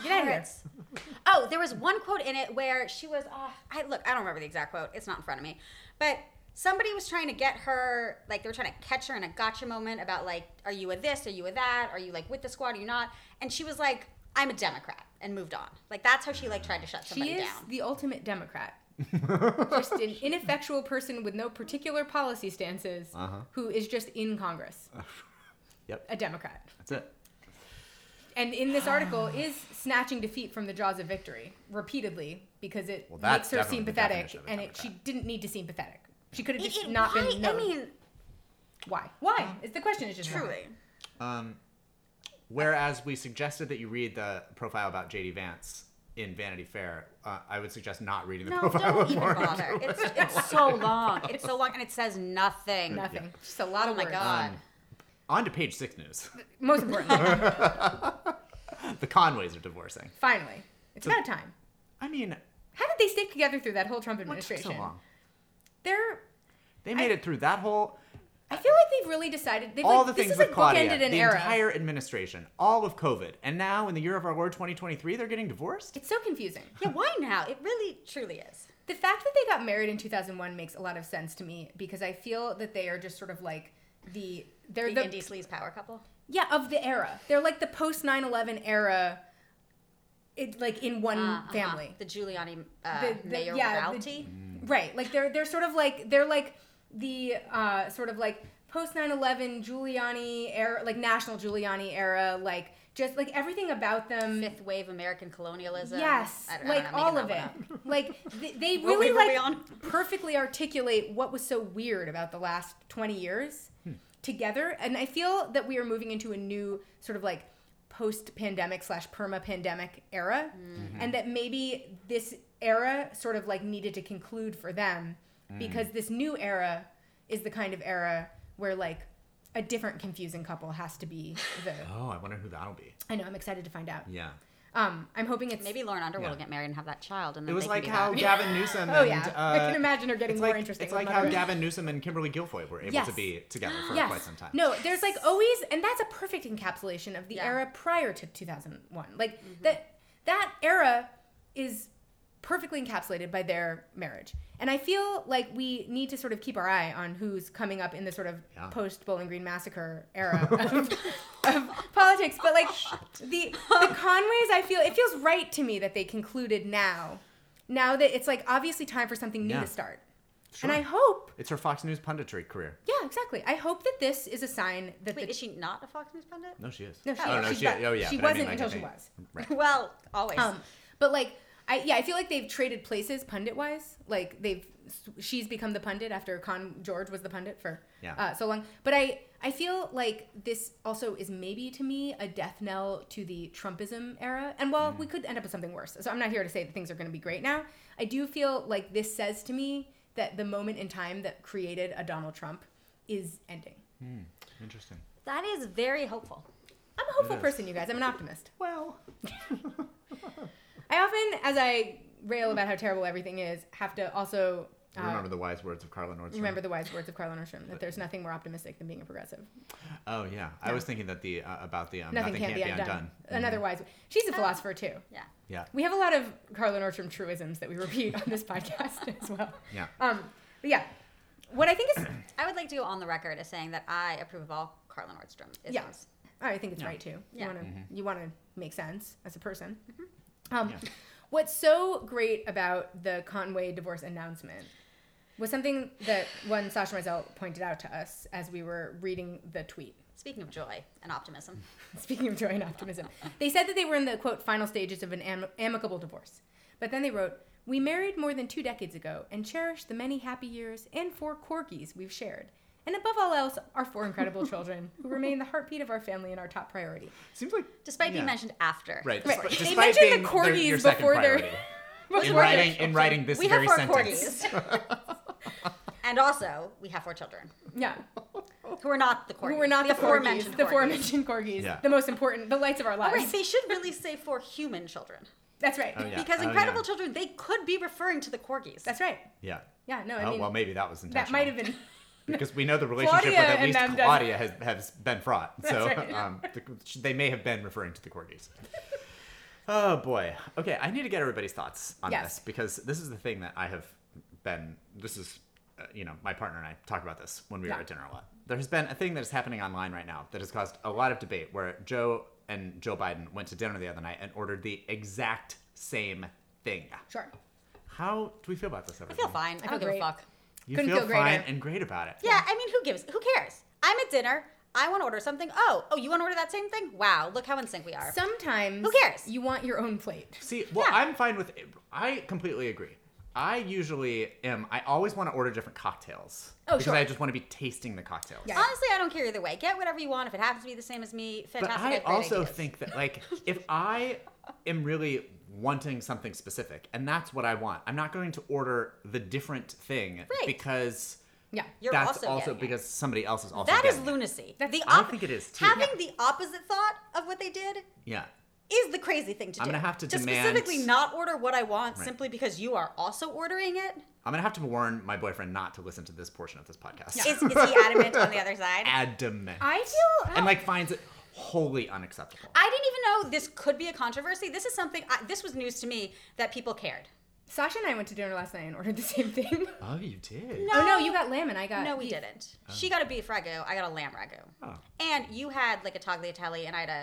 Get out of here. Oh, there was one quote in it where she was. Uh, I look. I don't remember the exact quote. It's not in front of me, but somebody was trying to get her. Like they were trying to catch her in a gotcha moment about like, are you a this? Are you a that? Are you like with the squad? Are you not? And she was like, I'm a Democrat, and moved on. Like that's how she like tried to shut somebody She is down. the ultimate Democrat. just an ineffectual person with no particular policy stances Uh-huh. who is just in Congress. Yep. A Democrat. That's it. And in this article is snatching defeat from the jaws of victory repeatedly because it Well, makes her definitely seem pathetic definition of a and it, she didn't need to seem pathetic. She could have just it- not why? been known. I mean, why? Why? Is the question is just why. truly. Um, whereas we suggested that you read the profile about JD Vance in Vanity Fair, uh, I would suggest not reading the No, profile don't of even Lauren. bother. It's, it's so long. It's so long, and it says nothing. Nothing. Just a lot Oh of my words. god. On to page six news. Most importantly, the Conways are divorcing. finally, it's about time. I mean, How did they stick together through that whole Trump what took administration? so long? They're. They made it through that whole I feel like they've really decided. They've all like, the this things is with like Claudia, bookended an the era. entire administration, all of COVID, and now in the year of our Lord 2023, they're getting divorced. It's so confusing. Yeah, why now? It really, truly is. The fact that they got married in 2001 makes a lot of sense to me because I feel that they are just sort of like the they're The, the, indie sleaze power couple. yeah of the era. They're like the post 9/11 era. It like in one Uh, uh-huh. family. The Giuliani uh, The- the- mayor yeah, the-. Right. Like they're they're sort of like they're like the uh, sort of like post 9/11 Giuliani era, like national Giuliani era, like just like everything about them. Fifth wave American colonialism. Yes, I I like know, all of it. Like they, they really wave are we like perfectly articulate what was so weird about the last 20 years. Together and I feel that we are moving into a new sort of like post-pandemic slash perma-pandemic era Mm-hmm. and that maybe this era sort of like needed to conclude for them Hmm. because this new era is the kind of era where like a different confusing couple has to be the Oh, I wonder who that'll be. I know I'm excited to find out. Yeah. Um I'm hoping it's Maybe Lauren Underwood Yeah. will get married and have that child, and then It was they like how happy. Gavin Newsom Oh and yeah, uh, I can imagine her getting more like, interesting. It's like how Mother. Gavin Newsom and Kimberly Guilfoyle were able Yes. to be together for yes. quite some time. No, there's like always, and that's a perfect encapsulation of the Yeah. era prior to 2001. Like Mm-hmm. that that era is perfectly encapsulated by their marriage. And I feel like we need to sort of keep our eye on who's coming up in the sort of Yeah. post Bowling Green massacre era of, of politics. But like the the Conways, I feel it feels right to me that they concluded now. Now that it's like obviously time for something new Yeah. to start. Sure. And I hope, It's her Fox News punditry career. yeah, exactly. I hope that this is a sign that Wait, the is she not a Fox News pundit? No, she is. No, she oh, is. no, She's she, not- oh, yeah. she but I mean, wasn't like, until she was. Right. Well, always. Um, but like, I yeah, I feel like they've traded places pundit wise. Like they've she's become the pundit after Con George was the pundit for Yeah. uh, so long. But I I feel like this also is maybe to me a death knell to the Trumpism era. And while we could end up with something worse, so I'm not here to say that things are going to be great now. I do feel like this says to me that the moment in time that created a Donald Trump is ending. Interesting. That is very hopeful. I'm a hopeful person, you guys. I'm an optimist. Well, I often, as I rail about how terrible everything is, have to also uh, remember the wise words of Carla Nordstrom. remember the wise words of Carla Nordstrom that there's nothing more optimistic than being a progressive. Oh yeah, I was thinking that the uh, about the um, Nothing, can't, be undone. Another wise. She's a philosopher too. Yeah. Yeah. We have a lot of Carla Nordstrom truisms that we repeat on this podcast as well. Yeah. Um, but yeah, what I think is, I would like to go on the record as saying that I approve of all Carla Nordstrom isms. Yeah. I think it's right too. You Yeah. want to you want to make sense as a person. Mm-hmm. Um, Yeah. What's so great about the Conway divorce announcement was something that one Sasha Mazel pointed out to us as we were reading the tweet. Speaking of joy and optimism, Speaking of joy and optimism, they said that they were in the quote final stages of an am- amicable divorce. But then they wrote, "We married more than two decades ago and cherish the many happy years and four corgis we've shared." And above all else, our four incredible children, who remain the heartbeat of our family and our top priority. Seems like despite being Yeah. mentioned after. right. Right. Despite, They mentioned the being their- corgis your before their- priority. Before in writing in children. writing this We very have four sentence. corgis. and also, we have four children Yeah, who are not the corgis. who were not the, corgis, aforementioned the corgis. aforementioned corgis, Yeah. the most important, the lights of our Oh, lives. right, they should really say four human children. That's right. Oh, yeah. Because Oh, incredible yeah. children, they could be referring to the corgis. That's right. Yeah. Yeah, no, I oh mean, well, maybe that was intentional. that might have been. Because we know the relationship Claudia with at least Claudia has, has been fraught. so right. um, the, they may have been referring to the corgis. Oh boy. Okay, I need to get everybody's thoughts on Yes. this because this is the thing that I have been. This is, uh, you know, my partner and I talk about this when we were Yeah. at dinner a lot. There has been a thing that is happening online right now that has caused a lot of debate. Where Joe and Joe Biden went to dinner the other night and ordered the exact same thing. Sure. How do we feel about this? I Everybody? feel fine. I, feel don't give great. a fuck. You Couldn't feel feel fine greater. and great about it. Yeah, I mean, who gives? Who cares? I'm at dinner. I want to order something. Oh, oh, you want to order that same thing? Wow, look how in sync we are. Sometimes. Who cares? You want your own plate. See, well, Yeah. I'm fine with. I completely agree. I usually am. I always want to order different cocktails Oh, because sure. I just want to be tasting the cocktails. Yeah. Honestly, I don't care either way. Get whatever you want. If it happens to be the same as me, fantastic. But. I also ideas. think that like if I am really wanting something specific and that's what I want, I'm not going to order the different thing Right. because Yeah. You're that's also also, getting it. because somebody else is also that is getting it. lunacy. That's- the I think it is, too. Having Yeah. the opposite thought of what they did Yeah. is the crazy thing to do. I'm gonna have to to demand- specifically not order what I want Right. simply because you are also ordering it. I'm gonna have to warn my boyfriend not to listen to this portion of this podcast. Is, is he adamant on the other side? Adamant. I feel. and oh. like finds it wholly unacceptable. I didn't even know this could be a controversy. This is something. I, this was news to me that people cared. Sasha and I went to dinner last night and ordered the same thing. Oh, you did. No. Oh no, you got lamb and I got. No, we beef. didn't. Oh. She got a beef ragu. I got a lamb ragu. Oh. And you had like a tagliatelle, and I had a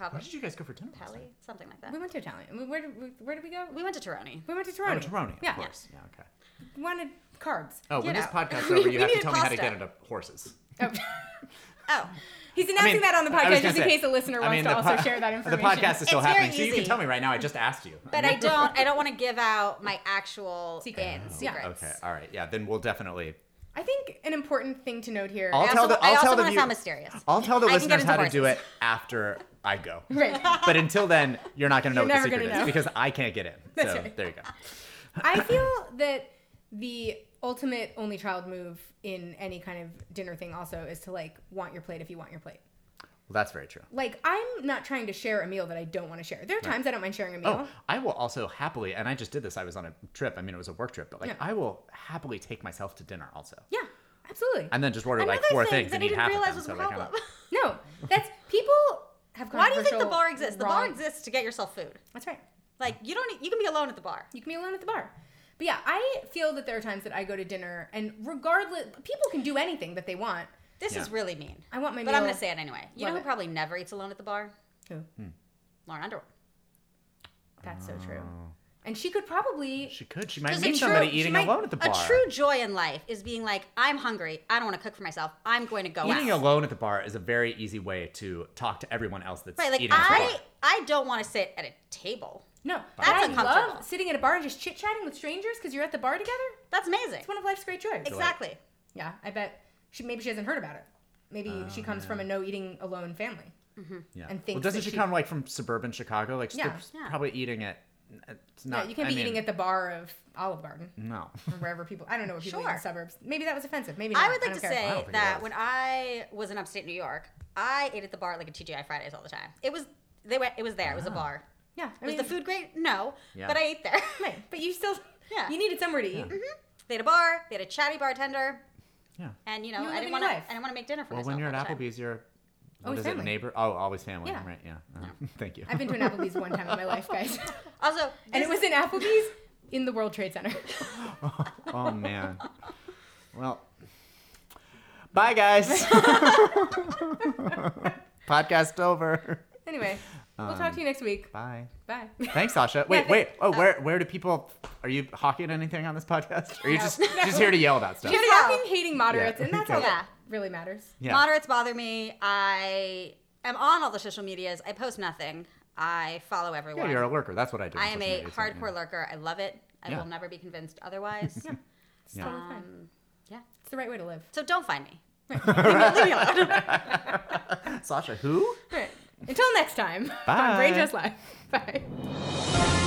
Where cava did you guys go for dinner? last something like that. We went to Italian. We- Where did we, where did we go? We went to Tironi. We went to Oh, Toronto. Tironi, of Yeah. course. Yeah, okay. We wanted carbs. Oh, when You this know. podcast's over, you have to needed tell me how to get into horses. Oh. Oh, He's announcing mean, that on the podcast just in say- case a listener I wants mean, to the also po- share that information. The information. podcast is still It's very happening, so you can easy. tell me right now. I just asked you. but I don't. I don't want to give out my actual Secret. in Oh, secrets. Okay, all right. Yeah, then we'll definitely. I think an important thing to note here. I'll I tell also, the. I I'll also tell the want to view- sound mysterious. I'll tell the I can listeners how to do it after I go. Right. But until then, you're not going to know You're what the never secret is know. because I can't get in. That's so right. there you go. I feel that the ultimate only child move in any kind of dinner thing also is to like want your plate if you want your plate. Well, that's very true. Like I'm not trying to share a meal that I don't want to share. There are times I don't mind sharing a meal. Oh, I will also happily, and I just did this. I was on a trip. I mean, it was a work trip, but like Yeah. I will happily take myself to dinner also, Yeah, absolutely. and then just order like Another four thing things that and I eat didn't half realize of was them. a So like, I'm- problem. no, that's people have. Why do you think the controversial, bar exists? The bar wrong- exists to get yourself food. That's right. Like you don't. You can be alone at the bar. You can be alone at the bar. But yeah, I feel that there are times that I go to dinner and regardless, people can do anything that they want. This is really mean. I want my But meal. I'm gonna say it anyway. You Love know who it. probably never eats alone at the bar? Who? Hmm. Lauren Underwood. That's so true. Oh. And she could probably. She could. She might Just meet true- somebody she eating might- alone at the bar. A true joy in life is being like, I'm hungry. I don't want to cook for myself. I'm going to go Eating out. alone at the bar is a very easy way to talk to everyone else that's Right, like eating at the I, bar. I don't want to sit at a table No, That's but I uncomfortable. love sitting at a bar and just chit chatting with strangers because you're at the bar together. That's amazing. It's one of life's great joys. Exactly. Yeah, I bet she maybe she hasn't heard about it. Maybe she comes from a no eating alone family. Yeah. And well, thinks doesn't that she she- come like from suburban Chicago? Like she's Yeah, yeah. probably eating it. It's not. yeah, you can't I be mean, eating at the bar of Olive Garden No. or wherever people. I don't know what people eat in Sure. the suburbs. Maybe that was offensive. Maybe not. I would like don't to care. I don't say think it that was. when I was in upstate New York, I ate at the bar like a TGI Fridays all the time. It was they went. It was there. It was a Ah. bar. Yeah, I Was mean, the food great? No, Yeah. but I ate there. right, but you still. Yeah. You needed somewhere to eat. they had a bar. They had a chatty bartender, Yeah. and you know You're I didn't want to. I didn't want to make dinner for Well, myself. when you're at all the time. Applebee's, you're. What Always is it? Neighbor? Oh, always family. Yeah. Right. Yeah. Uh, Thank you. I've been to an Applebee's one time in my life, guys, Also, and it was in Applebee's in the World Trade Center. oh man. Well. Bye, guys. Podcast over. anyway, we'll talk Um, to you next week. Bye. Bye. Thanks, Sasha. Wait, thank- wait. Oh, where where do people? Are you hawking anything on this podcast? Or are you just just here to yell about stuff? You're fucking hating moderates, Yeah. and that's all Yeah. that really matters. Yeah. Moderates bother me. I am on all the social medias. I post nothing. I follow Yeah, everyone. you're a lurker. That's what I do. I am a media, so, hardcore yeah. lurker. I love it. I Yeah. will never be convinced otherwise. Yeah. It's Yeah. totally fine. Um, yeah. It's the right way to live. So don't find me. Right. Leave me alone. Sasha, who? All right. Until next time. Bye. on Brain Trust Live. Bye.